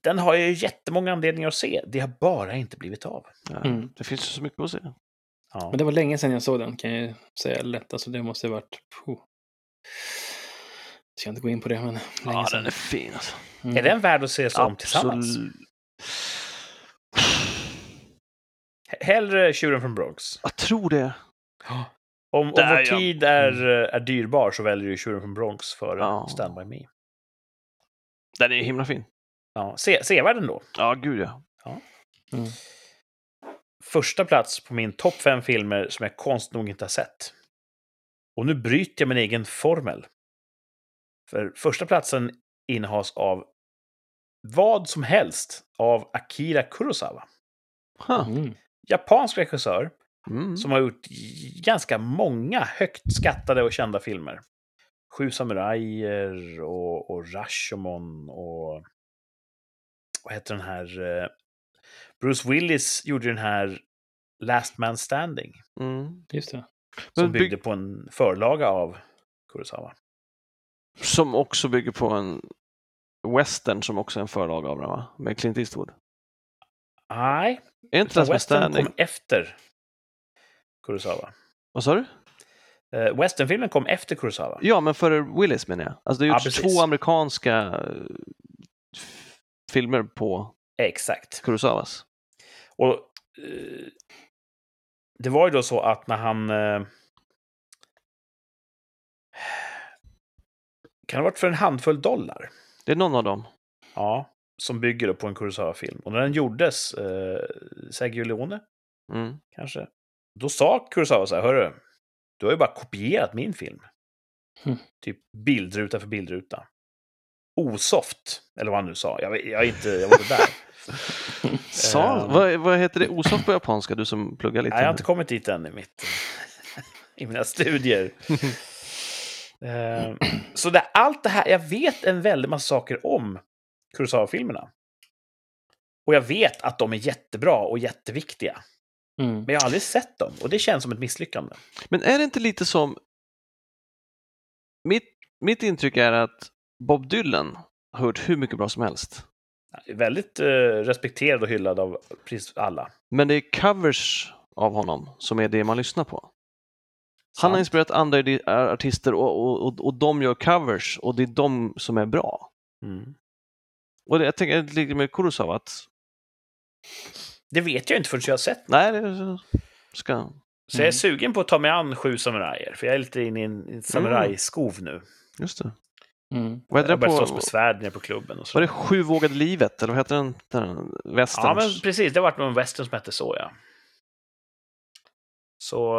den har jag ju jättemånga anledningar att se. Det har bara inte blivit av. Mm. Det finns ju så mycket att se. Ja. Men det var länge sedan jag såg den kan jag säga lätt. Alltså det måste ha varit... Puh. Jag ska inte gå in på det, men länge Ja, sedan. den är fin alltså. Mm. Är den värd att ses om tillsammans? Absolut. Hellre Tjuren från Bronx. Jag tror det. Om, om Där, vår ja. Mm. tid är, är dyrbar så väljer du Tjuren från Bronx före Ja. Stand By Me. Den är himla fin. Ja, se, sevärd ändå. Ja, gud ja. Mm. Första plats på min topp fem filmer som jag konst nog inte har sett. Och nu bryter jag min egen formel. För första platsen innehas av vad som helst av Akira Kurosawa. Huh. Mm. Japansk regissör Mm. som har gjort ganska många högt skattade och kända filmer. Sju samurajer och, och Rashomon och... Vad heter den här? eh, Bruce Willis gjorde den här Last Man Standing. Mm. Just det. Som byggde på en förlaga av Kurosawa. Som också bygger på en western som också är en förlag av den, va? Med Clint Eastwood. Nej, Är inte det som western kom efter Kurosawa. Vad sa du? Uh, Westernfilmen kom efter Kurosawa. Ja, men före Willis menar jag. Alltså det är Ja, gjorts precis. två amerikanska eh, filmer på Exakt. Kurosawas. Och eh, det var ju då så att när han... Eh, kan det ha varit för en handfull dollar? Det är någon av dem. Ja, som bygger på en Kurosawa-film. Och när den gjordes, eh, Sergio Leone Mm. kanske, då sa Kurosawa så här, hörru, du har ju bara kopierat min film. Hmm. Typ bildruta för bildruta. Osoft, eller vad han nu sa. Jag, jag, är inte, jag var inte där. (laughs) Sa, Ehm. vad, vad heter det osoft på japanska, du som pluggar lite? Nej, jag har inte kommit dit än i, mitt, (laughs) i mina studier. (laughs) Eh, så det, allt det här, jag vet en väldig massa saker om Kurosawa-filmerna. Och jag vet att de är jättebra och jätteviktiga. Mm. Men jag har aldrig sett dem och det känns som ett misslyckande. Men är det inte lite som... Mitt, mitt intryck är att Bob Dylan har hört hur mycket bra som helst. Väldigt eh, respekterad och hyllad av precis alla. Men det är covers av honom som är det man lyssnar på. Han har inspirerat andra artister och, och, och, och de gör covers och det är de som är bra. Mm. Och det, jag tänker lite med Kurosawa att Det vet jag inte förrän jag har sett. nej, det ska... Så jag är sugen på att ta mig an Sju samurajer, för jag är lite inne i en, samurajskov nu. Just det. Mm. Vad Jag börjat på? slåss med svärd nere på klubben och så. Var det Sju vågade livet? Eller vad heter den? den Westerns? Ja, men precis. Det har varit någon western som hette så, ja. Så,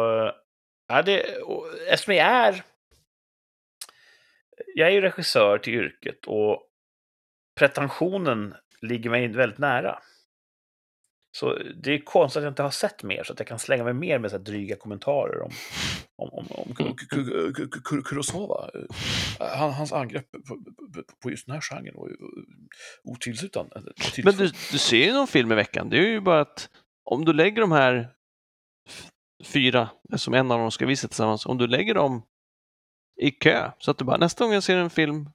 ja, det, och eftersom jag är... Jag är ju regissör till yrket och pretensionen ligger mig väldigt nära. Så det är konstigt att jag inte har sett mer, så att jag kan slänga mig mer med så här dryga kommentarer om, om, om, om Ku- Ku- Ku- Ku- Ku- Ku- Kurosawa. Eh, Han, hans angrepp på, på, just den här genren var ju eh, otillslutande. Men du, du ser ju någon film i veckan. Det är ju bara att om du lägger de här fyra, som en av dem ska visa tillsammans, om du lägger dem i kö så att du bara nästa gång jag ser en film,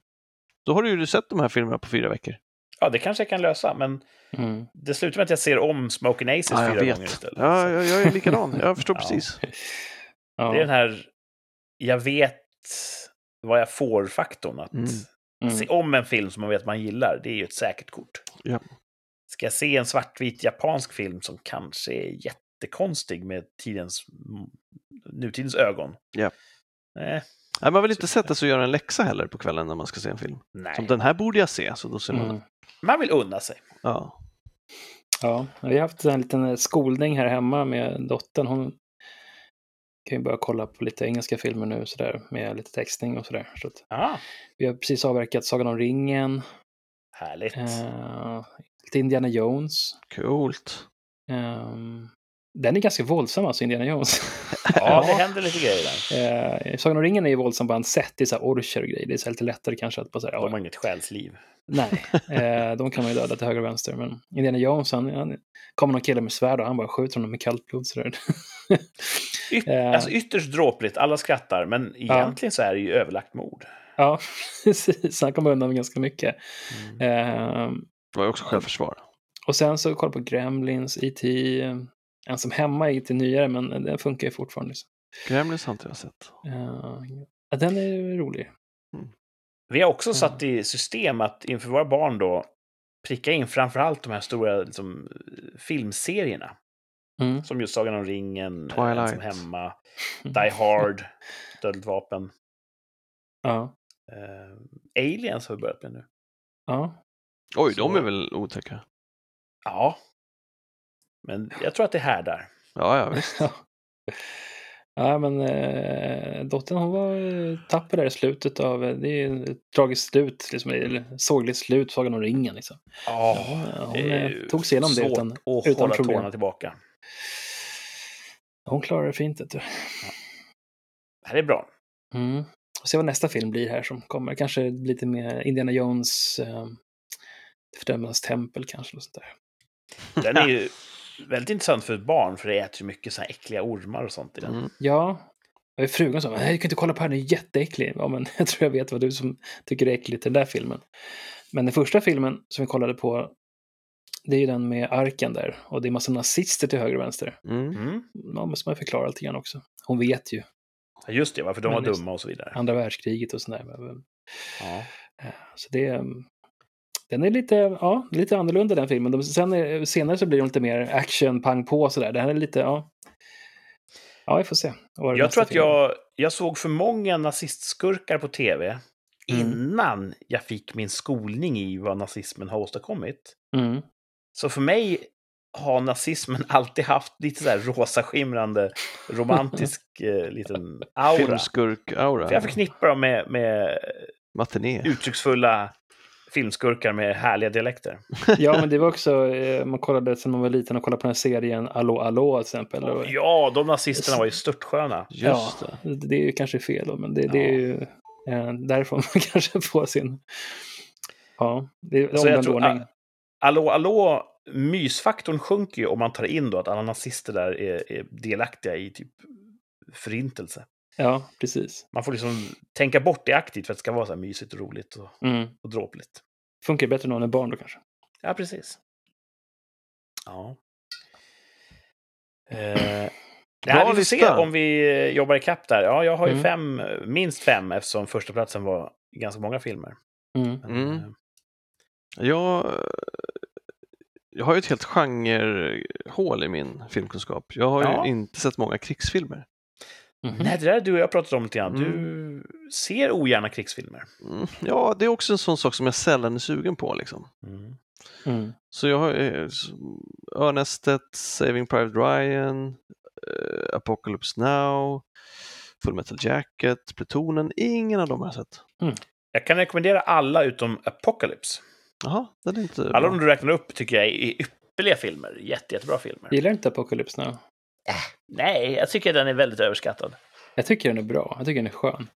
då har du ju sett de här filmerna på fyra veckor. Ja, det kanske jag kan lösa, men Mm. det slutar med att jag ser om Smoking Aces Ja, fyra vet. gånger istället. Ja, jag, jag är likadan. Jag förstår (laughs) Ja. precis. Ja. Det är den här, jag vet vad jag får-faktorn. Att Mm. Mm. se om en film som man vet man gillar, det är ju ett säkert kort. Ja. Ska jag se en svartvit japansk film som kanske är jättekonstig med tidens, nutidens ögon? Ja. Nej, Nej, man vill inte sätta sig och göra en läxa heller på kvällen när man ska se en film. nej. Som den här borde jag se, så då ser man Mm. den. man vill unna sig. Ja. Ja, vi har haft en liten skolning här hemma med dottern. Hon kan ju börja kolla på lite engelska filmer nu sådär, med lite textning och sådär. Så att Ja, vi har precis avverkat Sagan om ringen, härligt. eh, lite Indiana Jones. Coolt. Ehm, den är ganska våldsam alltså, Indiana Jones. (laughs) Ja, det händer lite grejer där. Eh, Sagan om ringen är ju våldsam på ett sätt, det är så här orcher och grejer. Det är så här lite lättare kanske att bara säga, De ja, har inget själsliv. nej, eh, de kan man ju döda till höger och vänster. Men Indiana Jones, han, han kommer någon kille med svärd och han bara skjuter honom med kallt blod. Sådär. (laughs) Yt Eh. alltså ytterst dråpligt, alla skrattar, men egentligen så är det ju överlagt mord. ja, (laughs) precis. Han kommer undan med ganska mycket. Mm. Eh, Det var ju också självförsvar. och sen så kolla på Gremlins, E.T. eh, Ensam hemma är lite nyare, men den funkar ju fortfarande. Liksom. Gremlins har inte jag sett. Eh, ja, den är ju rolig. Vi har också satt i system att inför våra barn då pricka in framförallt de här stora liksom, filmserierna. Mm. Som just Sagan om ringen, Twilight. Ensam hemma, Die Hard, (laughs) Dödligt vapen. Ja, Eh, Aliens har vi börjat med nu. ja. Oj, Så- de är väl otäcka? Ja. Men jag tror att det är här där. Ja, ja, visst. (laughs) Ja. Ja, men äh, dottern hon var äh, tapper där i slutet av, äh, det är ju ett tragiskt slut, liksom, eller sorgligt slut, Sagan om ringen. Liksom. Ja, Ja, hon eh, tog sig igenom det utan, att utan hålla problem. tårna tillbaka. Hon klarar det fint. Vet du. Det här är bra. Mm. Och se vad nästa film blir här som kommer. Kanske lite mer Indiana Jones, äh, Fördömarnas tempel kanske. Och sånt där. Den är ju (laughs) väldigt intressant för ett barn, för det äter ju mycket så här äckliga ormar och sånt i den. Mm. Ja, och frugan sa, nej du kan inte kolla på den, den är jätteäcklig. Ja, men (laughs) jag tror jag vet vad du som tycker är äckligt i den där filmen. Men den första filmen som vi kollade på, det är ju den med arken där. Och det är massa nazister till höger och vänster. Mm. Mm. Ja, måste man förklara lite grann också. Hon vet ju, Ja, Just det, varför de var Men just- dumma och så vidare. andra världskriget och sådär. Ja. Eh, Så det är... Den är lite, ja, lite annorlunda den filmen. De, sen är, senare så blir de lite mer action, pang på och sådär. Det här är lite, ja. Ja, vi får se. det Jag tror att jag, jag såg för många nazistskurkar på tv Mm. innan jag fick min skolning i vad nazismen har åstadkommit. Mm. Så för mig har nazismen (laughs) alltid haft lite så här rosa skimrande romantisk (laughs) eh, liten aura. För Filmskurk-aura. jag förknippar dem med, med Matiné. uttrycksfulla filmskurkar med härliga dialekter. (laughs) Ja, men det var också, eh, man kollade sen man var liten och kollade på den här serien Allå, Allå till exempel. Och, Ja, de nazisterna var ju störtsköna. Just det. det. det är ju kanske fel då, men det, det är ju eh, därifrån man (laughs) kanske får sin... Ja, det är Så jag omvänd tror, ordning. a- Allå, allå, mysfaktorn sjunker ju om man tar in då att alla nazister där är, är delaktiga i typ förintelse. Ja, precis. Man får liksom tänka bort det aktivt för att det ska vara så här mysigt och roligt och, Mm. och dråpligt. Funkar bättre när man är barn då kanske. Ja, precis. Ja. Eh, (clears throat) ja, vi får se om vi eh, jobbar ikapp där. Ja, jag har ju Mm. fem, minst fem eftersom första platsen var ganska många filmer. Mm. Men, Mm. eh, Jag, jag har ju ett helt genrehål i min filmkunskap. Jag har Ja. ju inte sett många krigsfilmer. Mhm. Nej, det där du och jag pratat om lite grann. Mm. Du ser ogärna krigsfilmer. Mm. Ja, det är också en sån sak som jag sällan är sugen på. Liksom. Mm. Mm. Så jag har eh, Örnästet, Saving Private Ryan, eh, Apocalypse Now, Full Metal Jacket, Plutonen. Ingen av dem har jag sett. Jag kan rekommendera alla utom Apocalypse. Jaha, den är inte Alla bra. de du räknar upp tycker jag är ypperliga filmer. Jätte, jättebra filmer. Gillar inte Apocalypse Now? Nej, jag tycker den är väldigt överskattad. Jag tycker den är bra. Jag tycker den är skön.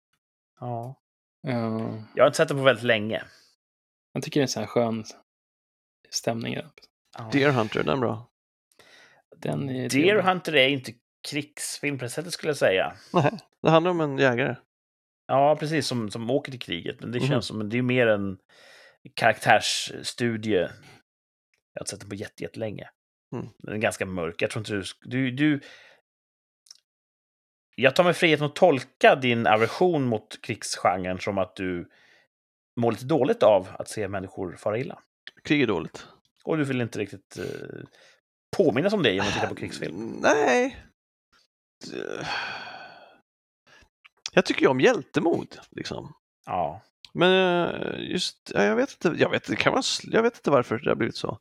Ja. Ja, Jag har inte sett den på väldigt länge. jag tycker det är en sån här skön stämning. Ja. Deer Hunter, den är bra. Den är Deer Hunter är inte krigsfilm på det sättet skulle jag säga. Nej, det handlar om en jägare. Ja, precis, som, som åker till kriget. Men det Mhm. känns som det är mer en karaktärsstudie. Jag har inte sett den på jätte- jättelänge. Mm. Den är ganska mörk. Jag tror inte du... du, du jag tar mig friheten att tolka din aversion mot krigsgenren som att du mår lite dåligt av att se människor fara illa. Krig är dåligt. Och du vill inte riktigt eh, påminnas om det genom att titta på krigsfilm. Nej. Jag tycker ju om hjältemod, liksom. Ja. Men eh, just, ja, jag vet inte, jag vet, kan sl- jag vet inte varför det har blivit så.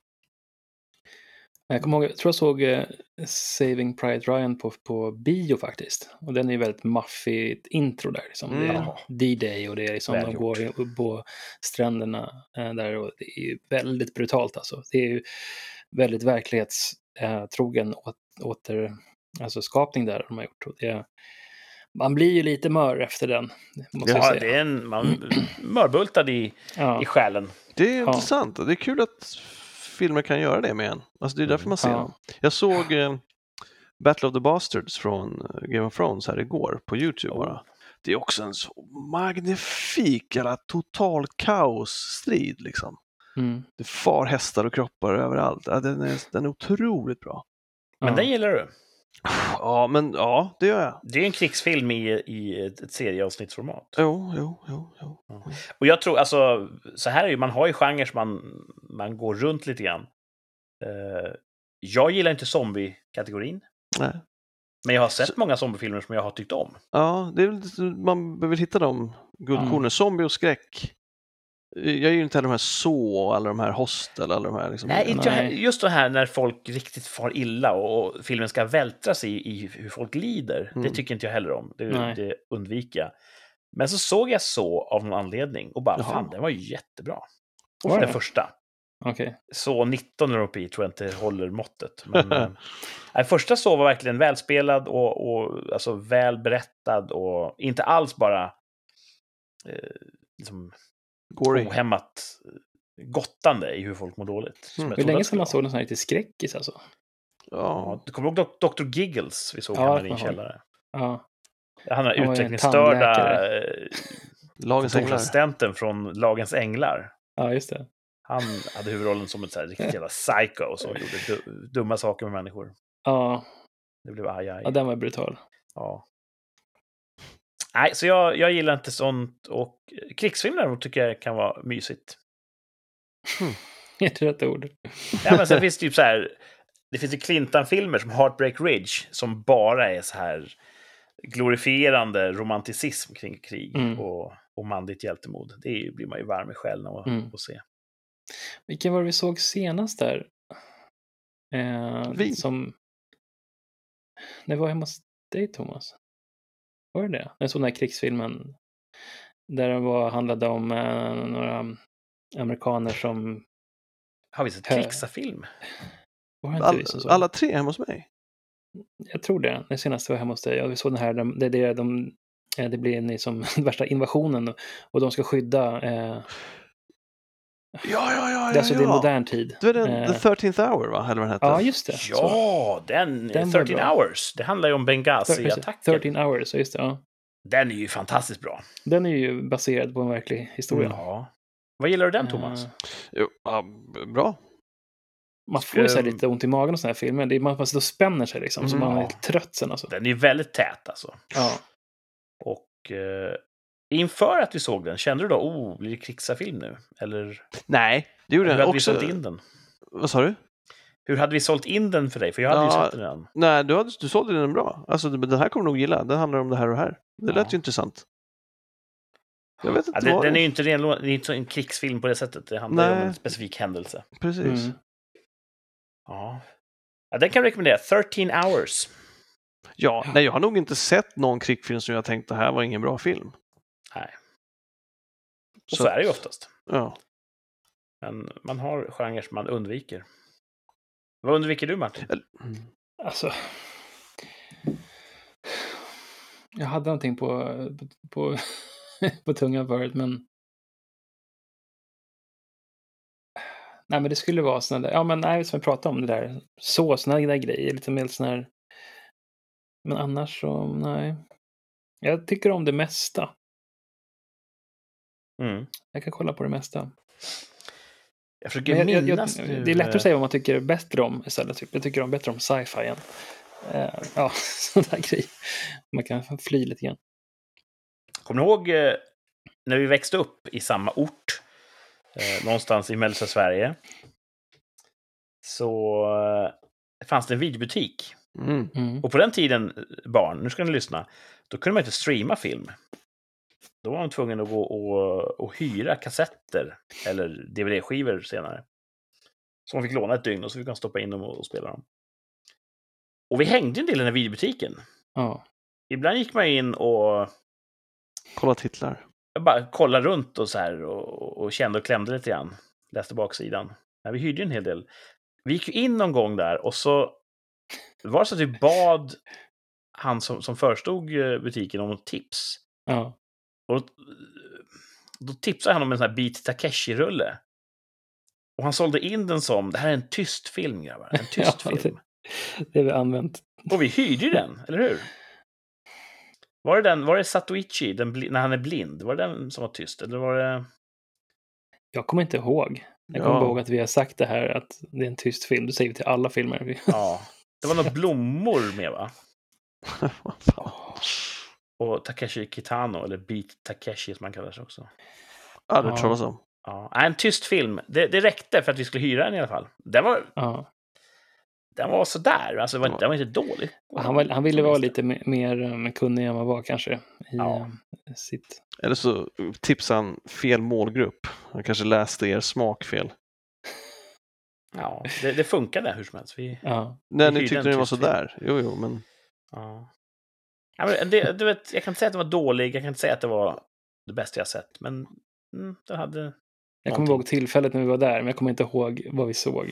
Jag kommer ihåg, jag tror jag såg eh, Saving Private Ryan på, på bio faktiskt. Och den är ju väldigt maffigt intro där. Liksom. Det är Mm. D-Day och det är liksom, de går på stränderna eh, där och det är ju väldigt brutalt alltså. Det är ju väldigt verklighetstrogen åt, åter, alltså skapning där de har gjort. Och det, man blir ju lite mör efter den, måste jag ja, säga. det är en man, mörbultad i, ja. i själen. Det är Ja. intressant och det är kul att filmer kan göra det med en. Alltså det är därför man ser Ja. dem. Jag såg eh, Battle of the Bastards från eh, Game of Thrones här igår på Youtube bara. Det är också en så magnifik jävla total kaosstrid liksom. Mm. Det far hästar och kroppar överallt. Ja, den, är, den är otroligt bra. Men Ja. den gillar du. Ja, men ja, det gör jag. Det är en krigsfilm i, i ett, ett serieavsnittsformat. Jo, jo, jo. jo. Och jag tror, alltså, så här är ju, man har ju genrer som man, man går runt lite grann. Eh, jag gillar inte zombie-kategorin. Nej. Men jag har sett Så- många zombiefilmer som jag har tyckt om. Ja, det är man behöver hitta de guldkornen. Zombie och skräck Jag gillar ju inte heller de här så, alla de här hostel, alla de här liksom. Nej, inte just det här när folk riktigt far illa och, och filmen ska vältras i, i hur folk lider. Det Mm. tycker inte jag heller om. Det, Nej. det undviker jag. Men så såg jag så av någon anledning och bara, Jaha. fan, den var ju jättebra. Var den det? första. Okej. Så 19 är uppe i tror jag inte håller måttet. (laughs) Men, eh, nej, första så var verkligen välspelad och, och alltså, väl berättad och inte alls bara eh, liksom, Gory. ohämmat eh, gottande i hur folk mår dåligt. som Mm. Hur länge sedan man såg någon sån här riktig skräckis alltså? Ja. Du kommer ihåg Dr. Giggles vi såg Ja, hemma i din källare? Ja. Han är en utvecklingsstörda tandläkare. eh, Lagens änglar. kontorsassistenten från Lagens Änglar. ja, just det. Han hade huvudrollen som ett så här riktigt jävla psycho som gjorde du- dumma saker med människor. Ja, Det blev aj, aj. ja den var brutal. Ja. Nej, så jag, jag gillar inte sånt. Och krigsfilm däremot tycker jag kan vara mysigt. (laughs) Helt rätt ord. Ja, men sen finns det typ så här... Det finns ju Clintan-filmer som Heartbreak Ridge som bara är så här glorifierande romanticism kring krig Mm. och, och manligt hjältemod. Det är, ju- blir man ju varm i själen av att Mm. att se. Vilken var det vi såg senast där? Eh, Vin. Som... Det var hemma hos dig, Thomas. Var det det? Jag såg den här krigsfilmen. Där det var, handlade om eh, några amerikaner som... Har vi sett krigsfilm? All, alla tre hemma hos mig. Jag tror det. Det senaste var hemma hos dig. Ja, vi såg den här, de- det, det, de, eh, det blir en, som den (laughs) värsta invasionen och de ska skydda... Eh, Ja, ja, ja, det, är ja. alltså, det är ja. modern tid. Det var den, Eh, The 13th Hour, va? Eller vad den hette? Ja, just det. Så. Ja, den, Den var 13 bra. hours. Det handlar ju om Benghazi-attacken. 13 hours, ja, just det. Ja. Den är ju fantastiskt bra. Den är ju baserad på en verklig historia. Ja. Vad gillar du den, Thomas? Eh, Jo, ja, b- bra. Man får ju så här Ehm. lite ont i magen och sådana här filmer. Det är, man, man sitter och spänner sig liksom, så Mm. man är Ja. helt trött sen alltså. Den är ju väldigt tät alltså. Ja. Och eh, inför att vi såg den, kände du då, oh, blir det krigsfilm nu? Eller Nej, det gjorde hur den hade vi också. sålt in den? Vad sa du? Hur hade vi sålt in den för dig? För jag hade Ja, ju sett den redan. Nej, du, hade, du sålde den bra. Alltså, den här kommer du nog gilla. Den handlar om det här och här. Det lät Ja. ju intressant. Jag vet inte Ja, den, vad den det är ju inte ren, det är inte en krigsfilm på det sättet. Det handlar ju om Nej. en specifik händelse. Precis. Mm. Ja. ja den kan jag rekommendera. 13 hours. Ja, nej, jag har nog inte sett någon krigsfilm som jag tänkt det här var ingen bra film. Nej. Och så, är det ju oftast. Ja. Men man har genrer som man undviker. Vad undviker du, Martin? Mm. Alltså. Jag hade någonting på, på, på, (laughs) på tungan förut, men... Nej, men det skulle vara sådana där, ja men nej, som vi pratade om det där, så, sådana där grejer, lite mer sådana här... Men annars så, nej. Jag tycker om det mesta. Mm. Jag kan kolla på det mesta. Jag försöker jag, jag, minnas jag, nu, det är lättare eh, att säga vad man tycker bättre om istället. Typ. Jag tycker om bättre om sci-fi än eh, ja, (laughs) sån där grej. Man kan fly lite grann. Kommer du ihåg eh, när vi växte upp i samma ort, eh, någonstans i mellersta Sverige, så eh, fanns det en videobutik. Mm. Mm. Och på den tiden, eh, barn, nu ska ni lyssna, då kunde man inte streama film. Då var man tvungen att gå och, och hyra kassetter eller DVD-skivor senare. Som man fick låna ett dygn och så fick man stoppa in dem och, spela dem. Och vi hängde en del i den här videobutiken. Ja. Ibland gick man in och Kolla titlar. jag bara kollade runt och så här och, och kände och klämde lite grann. Läste baksidan. Ja, vi hyrde ju en hel del. Vi gick ju in någon gång där och så var det så att vi bad han som, som förestod eh, butiken om tips. ja. Och då tipsade han om en sån här Beat Takeshi-rulle. Och han sålde in den som, det här är en tyst film grabbar, en (laughs) tyst Ja, film. Det har vi använt. Och vi hyrde ju den, eller hur? Var det den, var det Satoichi, den, när han är blind? Var det den som var tyst? Eller var det... Jag kommer inte ihåg. Jag kommer Ja. ihåg att vi har sagt det här att det är en tyst film. Det säger vi till alla filmer. Ja. Det var några blommor med va? (laughs) (laughs) Och Takeshi Kitano, eller Beat Takeshi som man kallar sig också. Ja, det tror jag som. Ja, nej, en tyst film. Det, det räckte för att vi skulle hyra den i alla fall. Den var, Ja. den var sådär. Alltså, den var, den var inte dålig. Han, var, han ville vara lite me- mer um, kunnig än vad han var kanske. I Ja. um, sitt... Eller så tipsade han fel målgrupp. Han kanske läste er smak fel. Ja, det, det funkade hur som helst. Vi, Ja. Nej, Vi ni hyrde tyckte en den var sådär. Jo, jo, men ja. Ja, men det, du vet, jag kan inte säga att den var dålig, jag kan inte säga att det var det bästa jag sett, men mm, den hade... Jag kommer ihåg tillfället när vi var där, men jag kommer inte ihåg vad vi såg.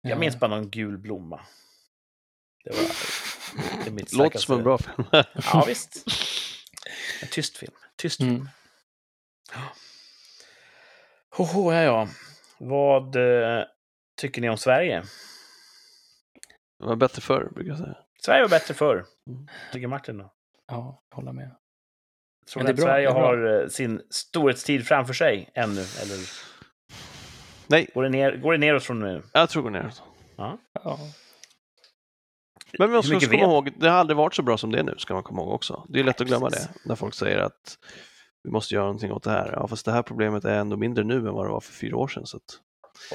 Jag minns bara någon gul blomma. Det var det är mitt låter som en bra film. Ja, visst. En tyst film. Tyst film. Mm. Hoho, ja, ja. Vad eh, tycker ni om Sverige? Det var bättre förr, brukar jag säga. Sverige var bättre förr. Mm. Tycker Martin då? Ja, jag håller med. Tror ni det att bra, Sverige det har eh, sin storhetstid framför sig ännu? Eller Nej, går det, ner, går det neråt från nu? jag tror gå ner. Ja. Men man ska komma vet- ihåg, det har aldrig varit så bra som det är nu, ska man komma ihåg också. Det är lätt att glömma Precis. det, när folk säger att vi måste göra någonting åt det här. Ja, fast det här problemet är ändå mindre nu än vad det var för fyra år sedan. Så att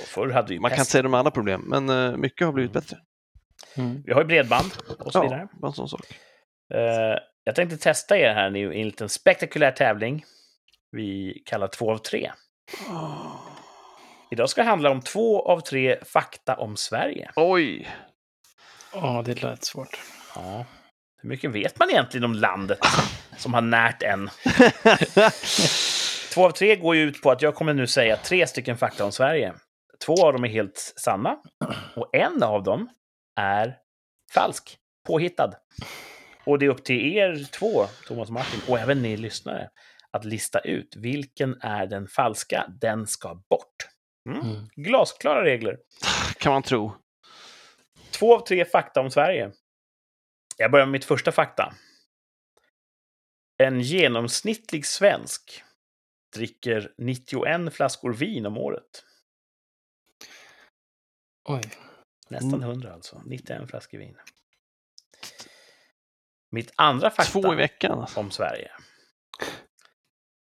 förr hade vi man kan inte säga de andra problem, men eh, mycket har blivit bättre. Mm. Vi har ju bredband och så vidare. Ja, en sån sak. Eh, jag tänkte testa er här nu i en liten spektakulär tävling. Vi kallar två av tre. Idag ska det handla om två av tre fakta om Sverige. Oj! Ja, det lät svårt. Ja. Hur mycket vet man egentligen om landet som har närt en? (laughs) Två av tre går ju ut på att jag kommer nu säga tre stycken fakta om Sverige. Två av dem är helt sanna och en av dem är falsk, påhittad. Och det är upp till er två, Thomas och Martin, och även ni lyssnare, att lista ut vilken är den falska. Den ska bort. Mm. Mm. Glasklara regler. (laughs) kan man tro. Två av tre fakta om Sverige. Jag börjar med mitt första fakta. En genomsnittlig svensk dricker 91 flaskor vin om året. Oj. Nästan Mm. 100 alltså. 91 flaskor vin. Mitt andra fakta Två i veckan. Alltså. om Sverige.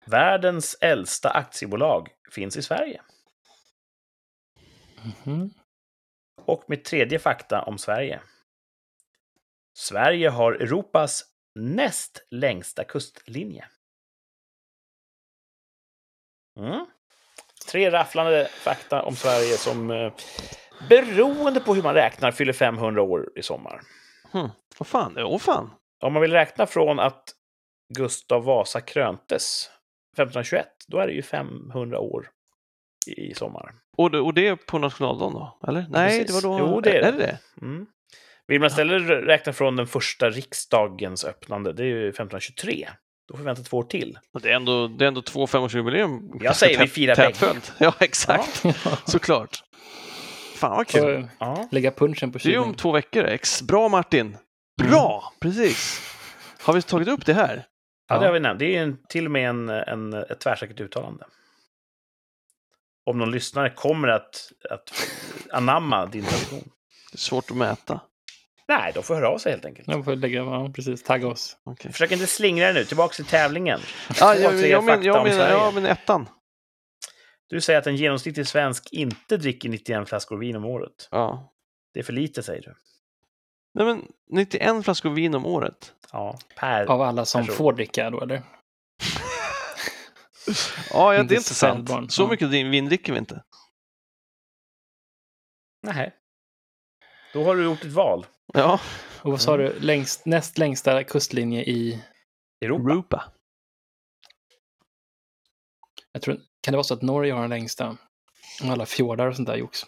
Världens äldsta aktiebolag finns i Sverige. Mhm. Och mitt tredje fakta om Sverige. Sverige har Europas näst längsta kustlinje. Mm. Tre rafflande fakta om Sverige som eh, beroende på hur man räknar fyller 500 år i sommar. Hm. Vad fan? Åh fan! Om man vill räkna från att Gustav Vasa kröntes 1521, då är det ju 500 år i, sommar. Och det, och det är på nationaldagen då? Eller? Nej, precis. det var då... Jo, det är det. Är det? Mm. Vill man istället räkna från den första riksdagens öppnande, det är ju 1523. Då får vi vänta två år till. Det är ändå, det är ändå två femårsjubileum. Jag säger vi firar bägge. (laughs) Ja, exakt. (laughs) Såklart. Fan vad kul. Så, Ja. lägga punchen på Det är om två veckor. Ex Bra Martin! Bra! Precis. Har vi tagit upp det här? Ja, det har vi nämnt. Det är en, till och med en, en, ett tvärsäkert uttalande. Om någon lyssnare kommer att, att anamma din tradition. Det är svårt att mäta. Nej, de får höra av sig helt enkelt. Jag får lägga, ja, precis, tagga oss. Okej. Försök inte slingra dig nu. Tillbaka till tävlingen. Ja, jag, tre jag, men, jag, om men, Sverige. ja, men ettan. Du säger att en genomsnittlig svensk inte dricker 91 flaskor vin om året. Ja. Det är för lite, säger du. Nej, men 91 flaskor vin om året. Ja, per... Av alla som Person. får dricka då, eller? (laughs) Ja, ja det är inte sant. spädbarn, Så ja. mycket vin dricker vi inte. Nej. Då har du gjort ett val. Ja, Och vad sa du, längst, näst längsta kustlinje i, Europa. Rupa. jag tror, kan det vara så att Norge har den längsta? Med alla fjordar och sånt där jox.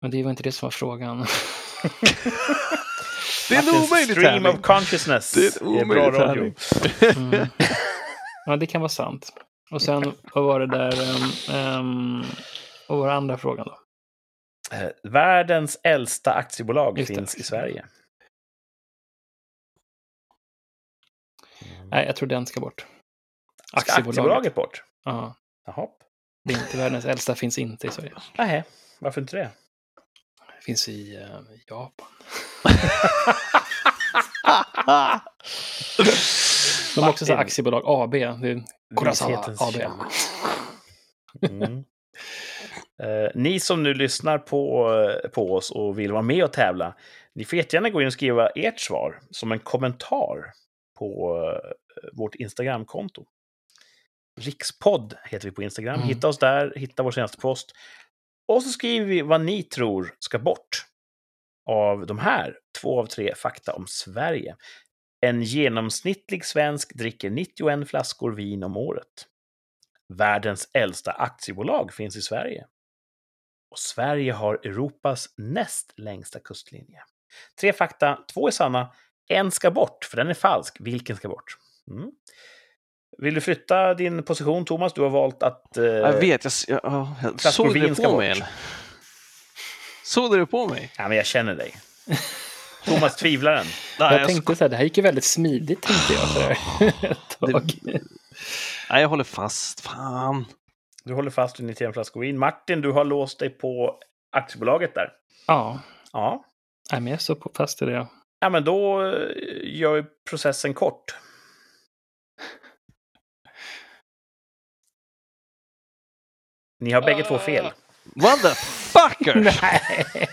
Men det var inte det som var frågan. (laughs) Det är en omöjlig Stream of consciousness. Det är en Det är bra omöjlig radio. Mm. (laughs) Ja, det kan vara sant. Och sen, vad var det där, um, um, vad var andra frågan då? Eh, Världens äldsta aktiebolag Just det. finns i Sverige. Nej, jag tror den ska bort. Ska aktiebolaget bort? Ja, Jaha. det är inte världens äldsta, finns inte i Sverige. Nej, varför inte det? Det finns i eh, Japan. (laughs) De har också så här Martin. aktiebolag AB. Det är Kurosawa Vishetens AB. källa. Mm. Eh, ni som nu lyssnar på, eh, på oss och vill vara med och tävla, ni får jättegärna gå in och skriva ert svar som en kommentar på eh, vårt Instagramkonto. Rikspodd heter vi på Instagram. Mm. Hitta oss där, hitta vår senaste post. Och så skriver vi vad ni tror ska bort av de här två av tre fakta om Sverige. En genomsnittlig svensk dricker 91 flaskor vin om året. Världens äldsta aktiebolag finns i Sverige. Och Sverige har Europas näst längsta kustlinje. Tre fakta, två är sanna, en ska bort, för den är falsk. Vilken ska bort? Mm. Vill du flytta din position, Thomas? Du har valt att... Eh, Jag vet, jag, jag, ja, jag såg det på bort. mig eller? Såg du det på mig? Ja, men jag känner dig. (laughs) Thomas tvivlaren. Nej, jag jag, tänkte så här, det här gick ju väldigt smidigt tänkte jag. (laughs) Tag. nej, jag håller fast. Fan. Du håller fast vid 91 flaskor vin. Martin, du har låst dig på aktiebolaget där. Ja, Ja. nej, men jag står på fast i det. Ja, men då eh, gör vi processen kort. Ni har bägge två fel. Motherfucker! (laughs) Nej!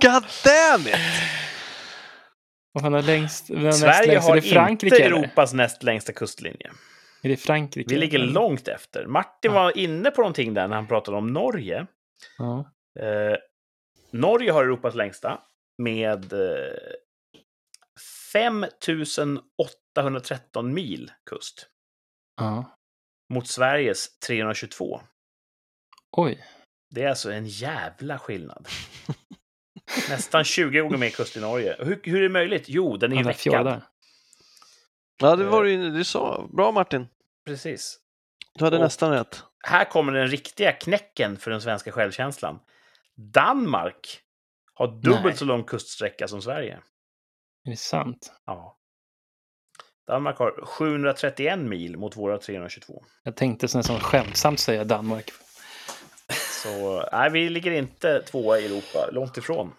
(laughs) God damn it! Vad fan är längst? näst Sverige längst? Är har det Frankrike inte eller? Europas näst längsta kustlinje. Är det Frankrike? Vi ligger långt efter. Martin Ja. var inne på någonting där när han pratade om Norge. Ja. Eh, Norge har Europas längsta med eh, 5 813 mil kust ja. Mot Sveriges 322. Oj. Det är alltså en jävla skillnad. (laughs) Nästan 20 gånger mer kust i Norge. Hur, hur är det möjligt? Jo, den är ju fjordar. Ja, det var det ju du sa. Bra Martin. Precis. Du hade Och- nästan rätt. Här kommer den riktiga knäcken för den svenska självkänslan. Danmark har dubbelt Nej. så lång kuststräcka som Sverige. Är det sant? Ja. Danmark har 731 mil mot våra 322. Jag tänkte så nästan skämtsamt säga Danmark. Så nej, vi ligger inte tvåa i Europa, långt ifrån.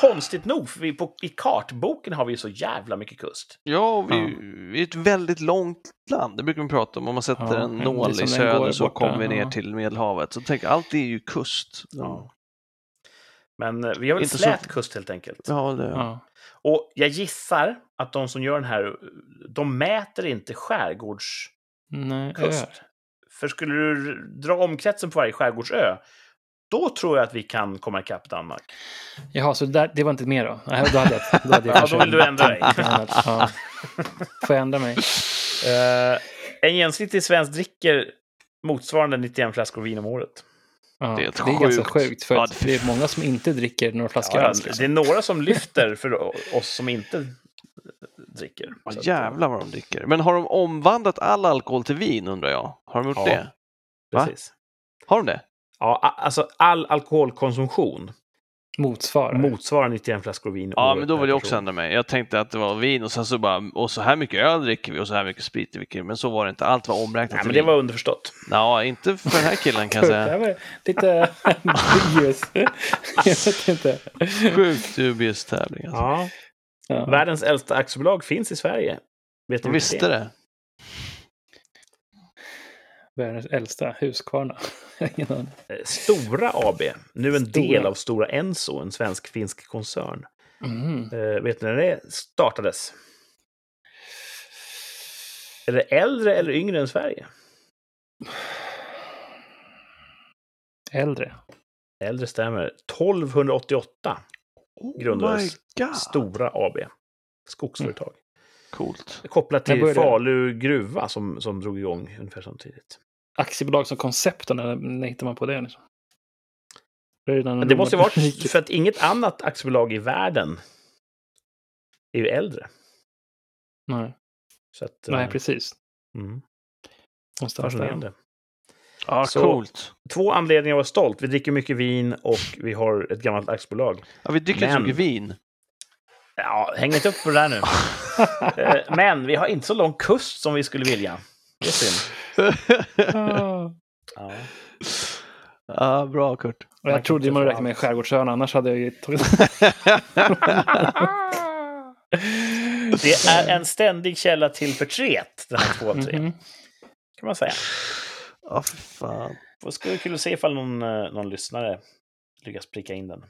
Konstigt nog, för vi på, i kartboken har vi ju så jävla mycket kust. Ja, och vi, Ja. vi är ett väldigt långt land. Det brukar man prata om. Om man sätter Ja, en är nål som i söder så borta, kommer vi ner ja. till Medelhavet. Så tänk, allt är ju kust. Ja. Men eh, vi har väl Inte så- slät kust helt enkelt. Ja, det, Ja. Och jag gissar att de som gör den här, de mäter inte skärgårdskust. Nej. För skulle du dra omkretsen på varje skärgårdsö, då tror jag att vi kan komma ikapp Danmark. Jaha, så där, det var inte mer då? Nej, då hade jag, då hade jag (laughs) Ja, då vill du ändra dig. Ja. (laughs) Får jag ändra mig? Eh, en genomsnittlig svensk dricker motsvarande 91 flaskor vin om året. Ja, Det det är är, ett ganska sjukt. för Ja, att det- det är många som inte dricker några flaskor Ja, alls. det Liksom. är några som lyfter för oss som inte dricker. Ja, att, jävlar vad de dricker. Men har de omvandlat all alkohol till vin undrar jag? Har de gjort Ja. det? Va? Precis. Har de det? Ja, alltså all alkoholkonsumtion Motsvarar. motsvarar 91 flaskor vin Ja, men då vill jag också ändra mig. Jag tänkte att det var vin och sen så bara, och så här mycket öl dricker vi och så här mycket sprit dricker vi. Men så var det inte. Allt var omräknat Nej, men det vin. var underförstått. Ja, inte för den här killen kan jag (laughs) Det säga. var lite (laughs) (laughs) dubious. Jag vet inte. Sjukt dubious tävling. Alltså. Ja. Ja. Världens äldsta aktiebolag finns i Sverige. Vet ni Jag visste det. Världens äldsta (laughs) aning. Eh, Stora AB, nu en Stora. del av Stora Enso, en svensk-finsk koncern. Mm. Eh, vet ni när det startades? Är det äldre eller yngre än Sverige? Äldre. Äldre stämmer. 1288 grundades Oh God. Stora AB. Skogsföretag. Coolt. Kopplat till började det? Falu gruva som, som drog igång ungefär samtidigt. Aktiebolag som koncept, när, när hittar man på det? Liksom? Redan Men det måste ju varit för att inget annat aktiebolag i världen är ju äldre. Nej, Så att, Nej eh, precis. mm, ha det. fascinerande. Ja, Så- coolt. Två anledningar att vara stolt. Vi dricker mycket vin och vi har ett gammalt aktiebolag. Ja, vi dricker Men- mycket vin. Ja, häng inte upp på det där nu. (laughs) Eh, Men vi har inte så lång kust som vi skulle vilja. Det är synd. (laughs) Ja. ja, bra Kurt. Och Man jag kan trodde man räknade med skärgårdsön, annars hade jag ju tagit... (laughs) Det är en ständig källa till förtret, den här två av tre, Mhm. kan man säga. Ja, för fan. Det skulle vara kul att se ifall någon, eh, någon lyssnare lyckas pricka in den.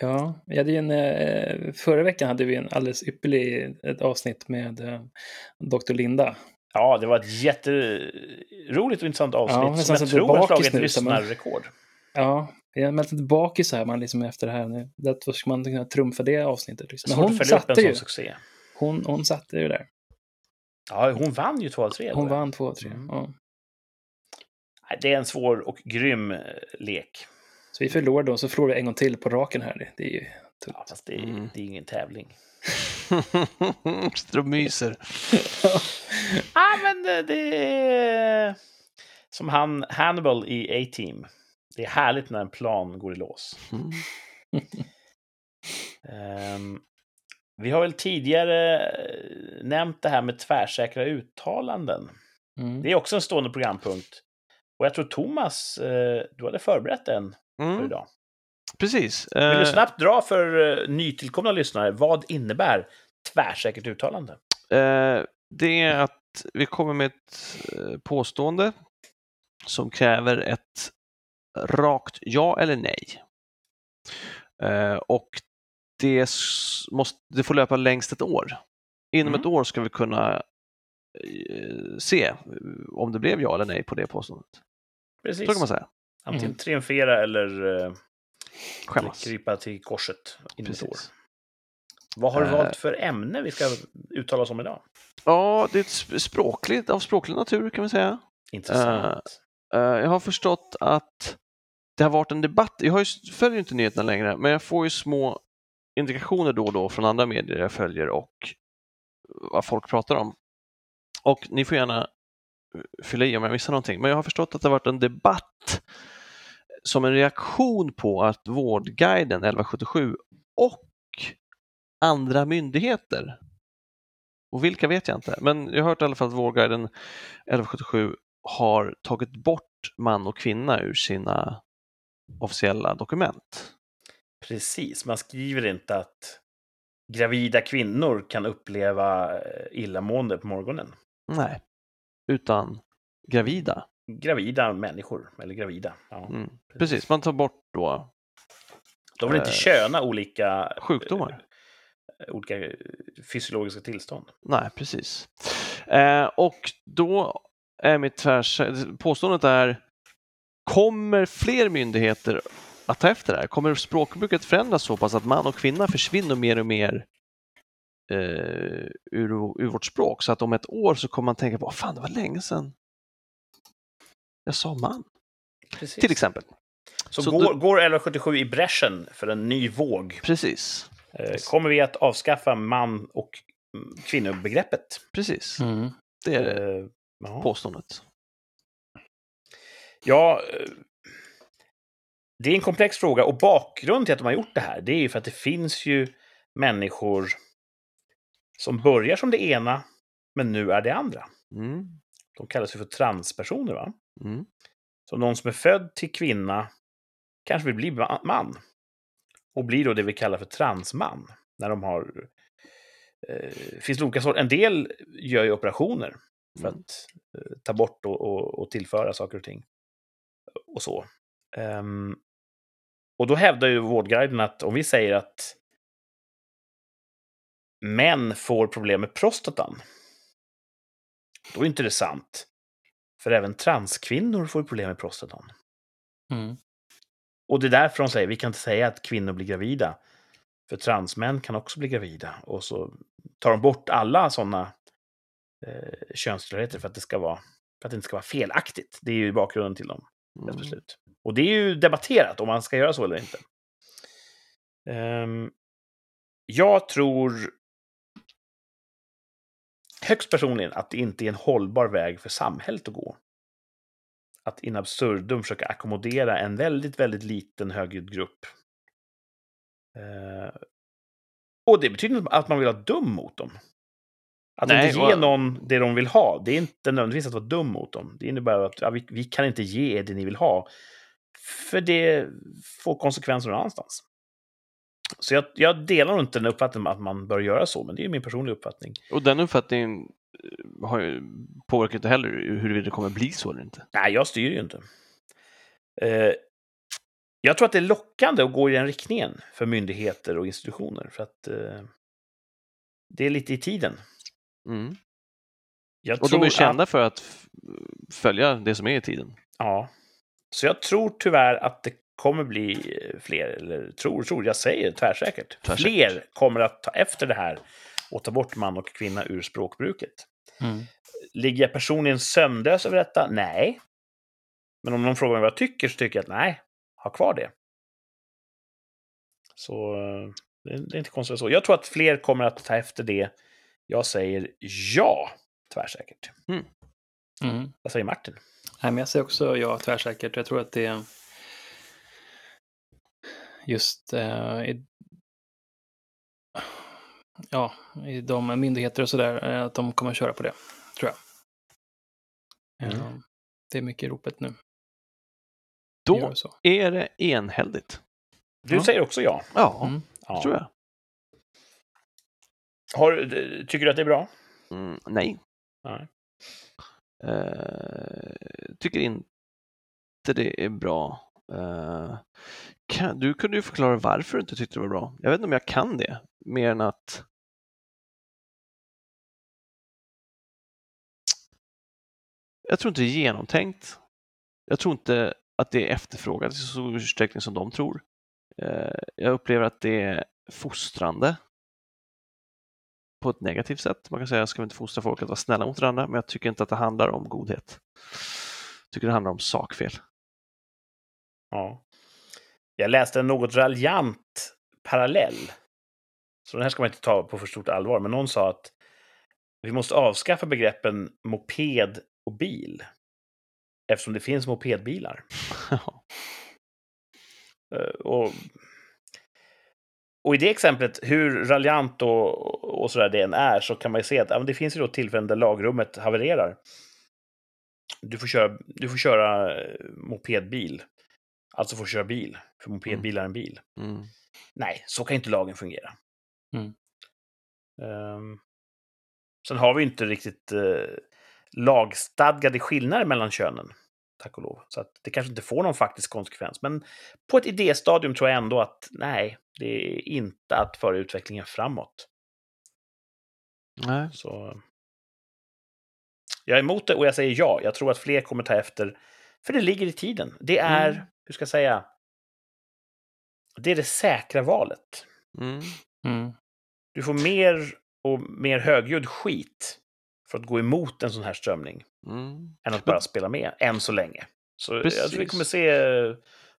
Ja, vi hade ju en, eh, förra veckan hade vi en alldeles ypperlig ett avsnitt med eh, Dr. Linda. Ja, det var ett jätteroligt och intressant avsnitt Ja, som jag så tror har slagit så lyssnarrekord. Ja, vi har mält lite bakis här man liksom efter det här nu. Då ska man kunna trumfa det avsnittet. Liksom. Men hon satte ju. succé. Hon, hon satte ju där. Ja, hon vann ju två av tre. Hon vann två och tre. Mm. Ja. Det är en svår och grym eh, lek. Så vi förlorade och så förlorade vi en gång till på raken här. Det- är ju Ja, tungt. fast det, är- Mm. det är ingen tävling. Sitter och myser. Ja, men det, det är som han Hannibal i A-Team. Det är härligt när en plan går i lås. Mm. (laughs) Ehm, vi har väl tidigare eh, nämnt det här med tvärsäkra uttalanden. Mm. Det är också en stående programpunkt. Och jag tror Thomas, eh, du hade förberett en för Mm. idag. Precis. Vill du Eh, snabbt dra för eh, nytillkomna lyssnare, vad innebär tvärsäkert uttalande? Det är att vi kommer med ett påstående som kräver ett rakt ja eller nej. Och det, måste, det får löpa längst ett år. Inom Mm. ett år ska vi kunna se om det blev ja eller nej på det påståendet. Precis. Så kan man säga. Antingen Mm. triumfera eller eh, Skämmas. krypa till korset inom ett år. Precis. Vad har du Eh. valt för ämne vi ska uttala oss om idag? Ja, det är språkligt, av språklig natur kan vi säga. Intressant. Eh, jag har förstått att det har varit en debatt. Jag har ju, följer ju inte nyheterna längre, men jag får ju små indikationer då och då från andra medier jag följer och vad folk pratar om. Och ni får gärna fylla i om jag missar någonting, men jag har förstått att det har varit en debatt som en reaktion på att Vårdguiden 1177 och andra myndigheter, och vilka vet jag inte, men jag har hört i alla fall att Vårdguiden 1177 har tagit bort man och kvinna ur sina officiella dokument. Precis, man skriver inte att gravida kvinnor kan uppleva eh, illamående på morgonen. Nej, utan gravida. Gravida människor, eller gravida. Ja, Mm. Precis, man tar bort då De vill inte Eh, köna olika, sjukdomar. eh, olika eh, fysiologiska tillstånd. Nej, precis. Eh, och då är mitt tvärs... Påståendet är, kommer fler myndigheter att ta efter det här? Kommer språkbruket förändras så pass att man och kvinna försvinner mer och mer eh, ur, ur vårt språk? Så att om ett år så kommer man tänka på, "Åh, fan det var länge sedan jag sa man, Precis. till exempel. Så, Så går, du- går 1177 i bräschen för en ny våg? Precis, Eh, Kommer vi att avskaffa man och kvinnobegreppet? precis. Mm. Det är det Eh, ja. påståendet. Ja, eh, det är en komplex fråga och bakgrunden till att de har gjort det här, det är ju för att det finns ju människor som börjar som det ena, men nu är det andra. Mm. De kallas ju för transpersoner, va? Mm. Så någon som är född till kvinna kanske vill bli ma- man. Och blir då det vi kallar för transman. När de har... Eh, finns olika sorter. En del gör ju operationer för Mm. att eh, ta bort och, och, och tillföra saker och ting. Och så. Ehm, och då hävdar ju Vårdguiden att om vi säger att män får problem med prostatan, då är inte det sant. För även transkvinnor får problem med prostatan. Mm. Och det är därför de säger vi kan inte säga att kvinnor blir gravida. För transmän kan också bli gravida. Och så tar de bort alla sådana eh, könstillhörigheter för att, det ska vara, för att det inte ska vara felaktigt. Det är ju bakgrunden till dem, Mm. beslut. Och det är ju debatterat om man ska göra så eller inte. Ehm, jag tror högst personligen att det inte är en hållbar väg för samhället att gå. Att in absurdum försöka ackommodera en väldigt, väldigt liten högljudd grupp. Eh, och det betyder inte att man vill vara dum mot dem. Att Nej, inte ge och- någon det de vill ha, det är inte nödvändigtvis att vara dum mot dem. Det innebär att ja, vi, vi kan inte ge er det ni vill ha. För det får konsekvenser någon annanstans. Så jag, jag delar inte den uppfattningen att man bör göra så, men det är min personliga uppfattning. Och den uppfattningen har ju, påverkar inte heller huruvida det kommer bli så eller inte. Nej, jag styr ju inte. Eh, jag tror att det är lockande att gå i den riktningen för myndigheter och institutioner. För att eh, det är lite i tiden. Mm. Jag Och de är kända Att, för att följa det som är i tiden. ja. Så jag tror tyvärr att det kommer bli eh, fler, eller tror, tror, jag säger tvärsäkert. Tvärsäkert. Fler kommer att ta efter det här och ta bort man och kvinna ur språkbruket. Mm. Ligger jag personligen sömnlös över detta? Nej. Men om någon frågar mig vad jag tycker så tycker jag att nej, ha kvar det. Så eh, det är, inte konstigt så. Jag tror att fler kommer att ta efter det. Jag säger ja, tvärsäkert. Mm. Vad säger Martin? Nej, men jag säger också ja, tvärsäkert. Jag tror att det är just eh, i, ja, i de myndigheter och sådär, eh, att de kommer köra på det, tror jag. Mm. Eh, Det är mycket i ropet nu. Då är det enhälligt. Du Ja. säger också ja. Ja, Mm. ja. tror jag. Har, tycker du att det är bra? Mm, nej, Nej. eh, tycker inte det är bra. Eh, kan, du kunde ju förklara varför du inte tyckte det var bra. Jag vet inte om jag kan det, mer än att jag tror inte det är genomtänkt. Jag tror inte att det är efterfrågat i så stor utsträckning som de tror. Eh, jag upplever att det är fostrande på ett negativt sätt. Man kan säga, ska vi inte fostra folk att vara snälla mot varandra, men jag tycker inte att det handlar om godhet. Jag tycker det handlar om sakfel. Ja. Jag läste en något raljant parallell. Så den här ska man inte ta på för stort allvar, men någon sa att vi måste avskaffa begreppen moped och bil. Eftersom det finns mopedbilar. (laughs) Eh, Och, och i det exemplet, hur raljant och, och sådär det än är, så kan man ju se att ja, det finns ju då tillfällen där lagrummet havererar. Du får köra, du får köra eh, mopedbil. Alltså får köra bil, för mopedbil är en bil. Mm. Nej, så kan inte lagen fungera. Mm. Ehm, sen har vi inte riktigt uh, lagstadgade skillnader mellan könen, tack och lov. Så att det kanske inte får någon faktisk konsekvens. Men på ett idéstadium tror jag ändå att nej, det är inte att föra utvecklingen framåt. Nej. Så jag är emot det och jag säger ja. Jag tror att fler kommer ta efter, för det ligger i tiden. Det är, Mm. hur ska jag säga, det är det säkra valet. Mm. Mm. Du får mer och mer högljudd skit för att gå emot en sån här strömning Mm. än att bara spela med, än så länge. Så jag tror vi kommer se,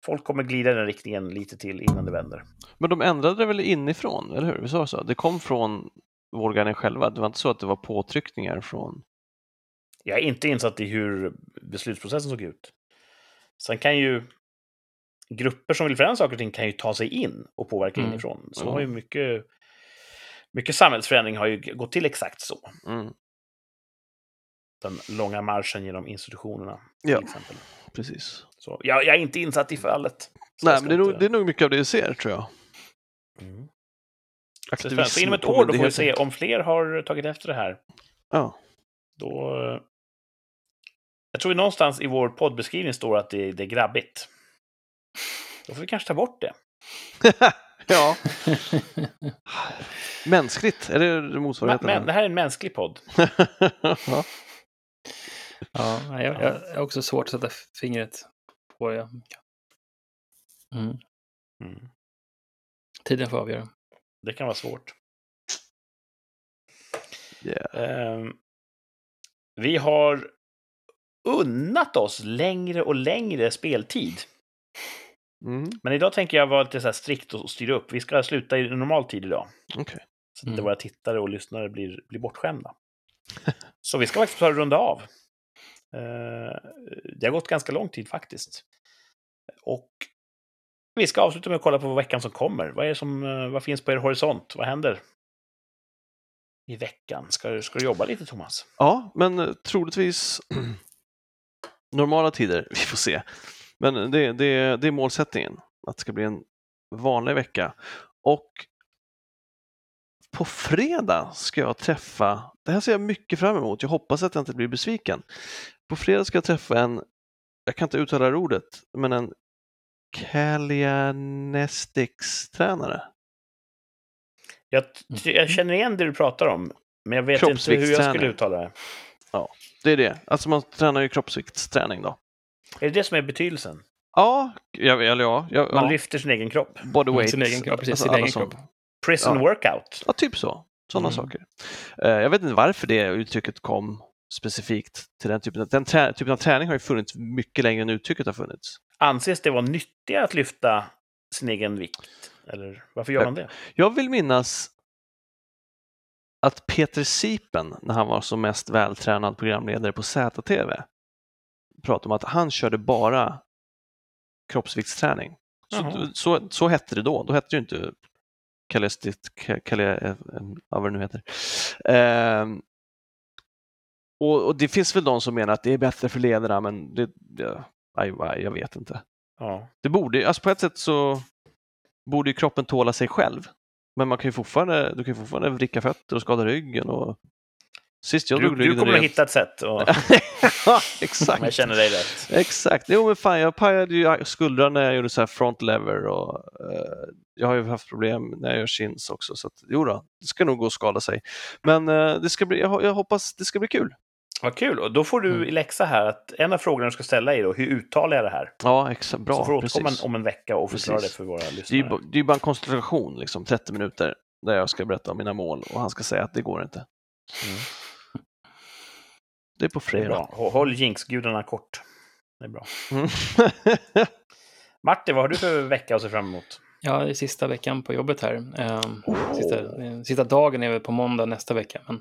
folk kommer glida i den riktningen lite till innan det vänder. Men de ändrade det väl inifrån, eller hur? Vi sa så? Det kom från Vårgarden själva. Det var inte så att det var påtryckningar från... Jag är inte insatt i hur beslutsprocessen såg ut. Sen kan ju grupper som vill förändra saker och ting kan ju ta sig in och påverka Mm. inifrån. Så Mm. har ju mycket, mycket samhällsförändring har ju gått till exakt så. Mm. Den långa marschen genom institutionerna, till Ja. exempel. Precis. Så jag, jag är inte insatt i fallet. Jag Nej, men det är, nog, det är nog mycket av det vi ser, tror jag. Mm. Så Aktivism så inom ett år då får vi se om fler har tagit efter det här. Ja. Då... Jag tror någonstans i vår poddbeskrivning står att det, det är grabbigt. Då får vi kanske ta bort det. (laughs) ja. (laughs) Mänskligt, är det motsvarigheten? men, det här är en mänsklig podd. (laughs) ja. Ja, jag, jag jag har också svårt att sätta fingret på det. Mm. Mm. Tiden får avgöra. Det kan vara svårt. Yeah. Ehm, vi har unnat oss längre och längre speltid. Mm. Men idag tänker jag vara lite så här strikt och styra upp. Vi ska sluta i normal tid idag. Okej. Så att inte Mm. våra tittare och lyssnare blir, blir bortskämda. (laughs) Så vi ska faktiskt ta en runda av. Eh, det har gått ganska lång tid faktiskt. Och vi ska avsluta med att kolla på veckan som kommer. Vad, är som, eh, vad finns på er horisont? Vad händer i veckan? Ska, du- ska du jobba lite, Thomas? Ja, men troligtvis (clears throat) normala tider. (laughs) Vi får se. Men det, det, det är målsättningen, att det ska bli en vanlig vecka. Och på fredag ska jag träffa, det här ser jag mycket fram emot, jag hoppas att jag inte blir besviken. På fredag ska jag träffa en, jag kan inte uttala det ordet, men en Kalianestics-tränare. Jag, jag känner igen det du pratar om, men jag vet inte hur jag skulle uttala det. Det är det, alltså man tränar ju kroppsviktsträning då. Är det det som är betydelsen? Ja, jag, eller ja, jag, Man ja lyfter sin egen kropp? body weight. Sin egen kropp, precis, alltså sin egen kropp. Prison Ja. workout? Ja, typ så. Sådana Mm. saker. Eh, jag vet inte varför det uttrycket kom specifikt till den typen. av- Den trä, typen av träning har ju funnits mycket längre än uttrycket har funnits. Anses det vara nyttigare att lyfta sin egen vikt? Eller varför gör man det? Jag vill minnas att Peter Sipen, när han var som mest vältränad programledare på ZTV, pratade om att han körde bara kroppsviktsträning. Så, så, så hette det då. Då hette det ju inte kalestit, ka- kale, eh, ja, vad det nu heter. Ehm, och, och det finns väl de som menar att det är bättre för ledarna, men det, det, aj, aj, jag vet inte. Ja. Det borde, alltså på ett sätt så borde ju kroppen tåla sig själv. Men man kan ju fortfarande, du kan ju fortfarande vricka fötter och skada ryggen. Och... Sist jag Du, drog du ryggen kommer att hitta ett sätt, och, (laughs) ja, exakt. om jag känner dig rätt. Exakt. Jo, men fan, jag pajade ju skuldran när jag gjorde så här front lever och eh, jag har ju haft problem när jag gör chins också. Så att, jo då, det ska nog gå att skada sig. Men eh, det ska bli, jag, jag hoppas det ska bli kul. Vad kul. Och då får du Mm. i läxa här att en av frågorna du ska ställa är då, hur uttalar jag det här? Ja, exakt. Bra. så får du återkomma precis. om en vecka och förklara Precis. det för våra Det är, ju, lyssnare. det är ju bara en konstellation, liksom, 30 minuter, där jag ska berätta om mina mål och han ska säga att det går inte. Mm. Det är på fredag. bra. Håll jinxgudarna kort. Det är bra. Mm. (laughs) Martin, vad har du för vecka att se fram emot? Ja, det är sista veckan på jobbet här. Oh. Sista, eh, sista dagen är väl på måndag nästa vecka. Men,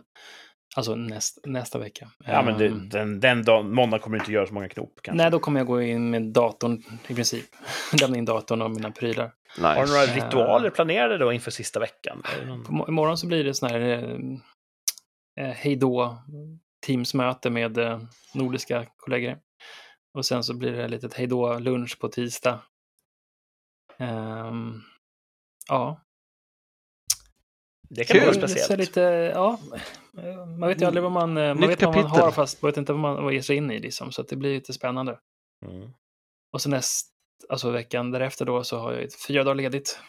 alltså näst, nästa vecka. Ja, men det, Ehm, den, den dagen, måndag kommer du inte göra så många knop. Kanske. Nej, då kommer jag gå in med datorn i princip. (laughs) Lämna in datorn och mina prylar. nice. Har du några Eh. ritualer planerade då inför sista veckan? Någon- imorgon så blir det sån här eh, eh, hejdå Teamsmöte med eh, nordiska kollegor. Och sen så blir det ett litet hejdå lunch på tisdag. Ehm, ja, Det kan Kul. vara det är så speciellt. lite, ja, eh, man vet ju aldrig vad man, eh, man Nytt vet vad man kapitel. har fast man vet inte vad man vad ger sig in i liksom. Så att det blir lite spännande. Mm. Och så näst, alltså veckan därefter då så har jag ett fyra dagar ledigt.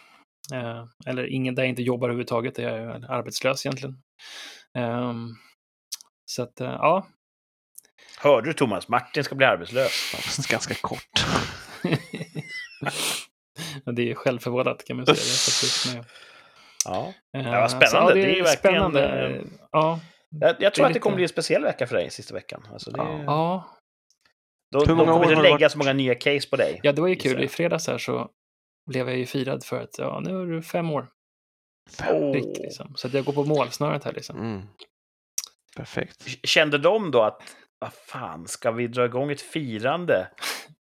Eh, eller ingen där jag inte jobbar överhuvudtaget, där jag är arbetslös egentligen. Ehm, så att, eh, ja. Hörde du Thomas? Martin ska bli arbetslös. (laughs) Fast ganska kort. (laughs) Men det är självförvållat kan man säga. (laughs) Det Ja. eh, Ja, vad så, spännande. Det är ju verkligen, spännande. eh, Ja, Jag, jag tror är att det kommer lite- bli en speciell vecka för dig sista veckan. Alltså det, Ja. Då, Hur de många år kommer inte lägga varit- så många nya case på dig. ja, det var ju kul. I fredags här så blev jag ju firad för att ja, nu är du fem år Åh. prick. Liksom. Så att jag går på målsnöret här liksom. Mm. Perfekt. Kände de då att, vad fan, ska vi dra igång ett firande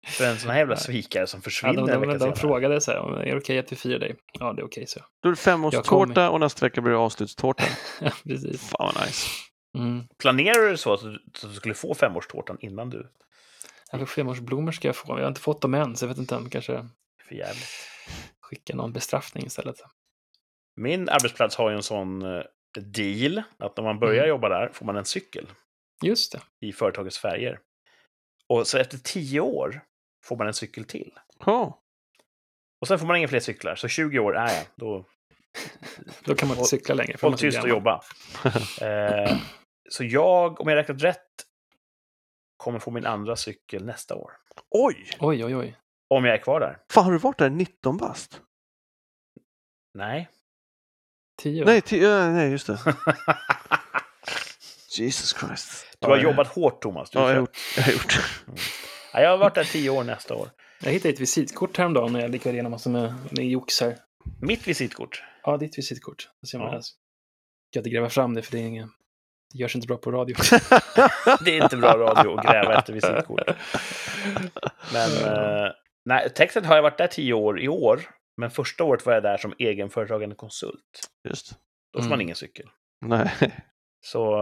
för en sån här jävla svikare som Ja, försvinner de, en de, vecka de senare? frågade så här, är det okej att vi firar dig? Ja, det är okej, så. Då är det femårstårta och nästa vecka blir det avslutstårta. (laughs) Ja, precis. Fan vad nice. Mm. Planerar du så att du, så att du skulle få femårstårtan innan du... Ja, femårsblommor ska jag få. Jag har inte fått dem än, så jag vet inte om kanske För jävligt. skicka någon bestraffning istället. Min arbetsplats har ju en sån eh, deal att när man börjar Mm. jobba där får man en cykel Just det. i företagets färger. Och så efter tio år får man en cykel till. Oh. Och sen får man inga fler cyklar. Så 20 år, nej, ja, då Då kan man inte cykla längre. håll är tyst och jobba. (laughs) Eh, så jag, om jag räknat rätt, kommer få min andra cykel nästa år. Oj! Oj, oj, oj. Om jag är kvar där. Fan, har du varit där 19 bast? Nej. Tio. Nej, ti- ja, nej, just det. (laughs) Jesus Christ. Du har jobbat hårt, Thomas. Du Ja, jag har gjort. Jag har gjort. Ja, jag har varit där tio år nästa år. Jag hittade ett visitkort häromdagen när jag gick igenom massor med, med jox här. Mitt visitkort. Ja, ditt visitkort. Då ser man Ja. Jag kan inte gräva fram det, för det är ingen... Det görs inte bra på radio. (laughs) Det är inte bra radio att gräva efter visitkort. Men eh, nej, texten har jag varit där tio år i år. Men första året var jag där som egenföretagande konsult. Just. Då får Mm. man ingen cykel. Nej. Så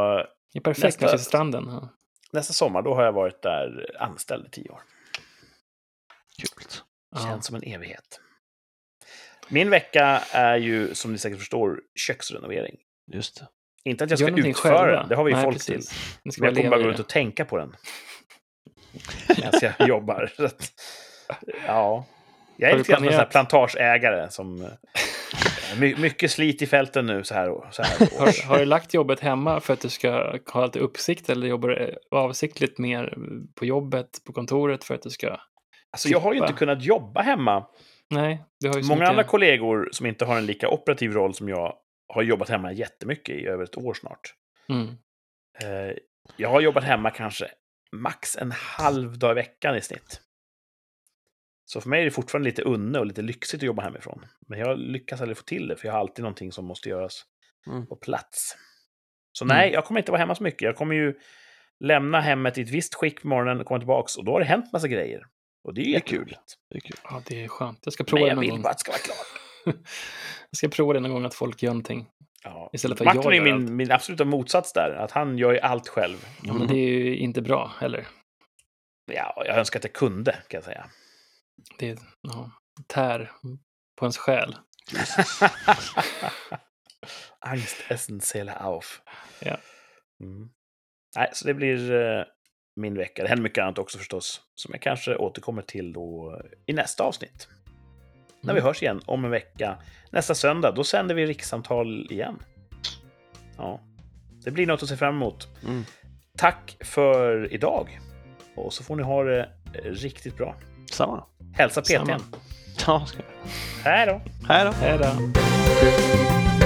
Det är perfekt Nästa- när jag stranden. Ja. Nästa sommar, då har jag varit där anställd i tio år. Kul. Ja. Känns som en evighet. Min vecka är ju, som ni säkert förstår, köksrenovering. Just det. Inte att jag ska utföra själva. den, det har vi ju Nej, folk precis. till. Men jag kommer bara gå runt och tänka på den. Medan (laughs) jag jobbar. Att, ja. Jag är lite grann som en plantageägare som... My, mycket slit i fälten nu så här, så här. Har, har du lagt jobbet hemma för att du ska ha lite uppsikt eller jobbar du avsiktligt mer på jobbet, på kontoret för att du ska... Alltså, jag har ju inte kunnat jobba hemma. Nej, du har ju Många mycket... andra kollegor som inte har en lika operativ roll som jag har jobbat hemma jättemycket i över ett år snart. Mm. Eh, Jag har jobbat hemma kanske max en halv dag i veckan i snitt. Så för mig är det fortfarande lite unne och lite lyxigt att jobba hemifrån. Men jag lyckas aldrig få till det, för jag har alltid någonting som måste göras Mm. på plats. Så Mm. nej, jag kommer inte vara hemma så mycket. Jag kommer ju lämna hemmet i ett visst skick på morgonen och komma tillbaka och då har det hänt massa grejer. Och det är ju Det är kul. Det är kul. Ja, det är skönt. Jag ska Men prova det jag vill gång. bara att det ska vara klart. (laughs) Jag ska prova det någon gång att folk gör någonting. Ja. Istället för att Martin jag är allt. min, min absoluta motsats där. Att han gör ju allt själv. Ja, men det är ju inte bra heller. Ja, jag önskar att jag kunde, kan jag säga. Det ja, tär på ens själ. (laughs) Angst essen Seele auf. Ja. Mm. Nej, så det blir eh, min vecka. Det händer mycket annat också förstås, som jag kanske återkommer till då i nästa avsnitt. När vi Mm. hörs igen om en vecka. Nästa söndag, då sänder vi rikssamtal igen. Ja, det blir något att se fram emot. Mm. Tack för idag. Och så får ni ha det eh, riktigt bra. Samma. Hälsa PTn. Ja, ska jag. Hej då! Hej då. Hej då.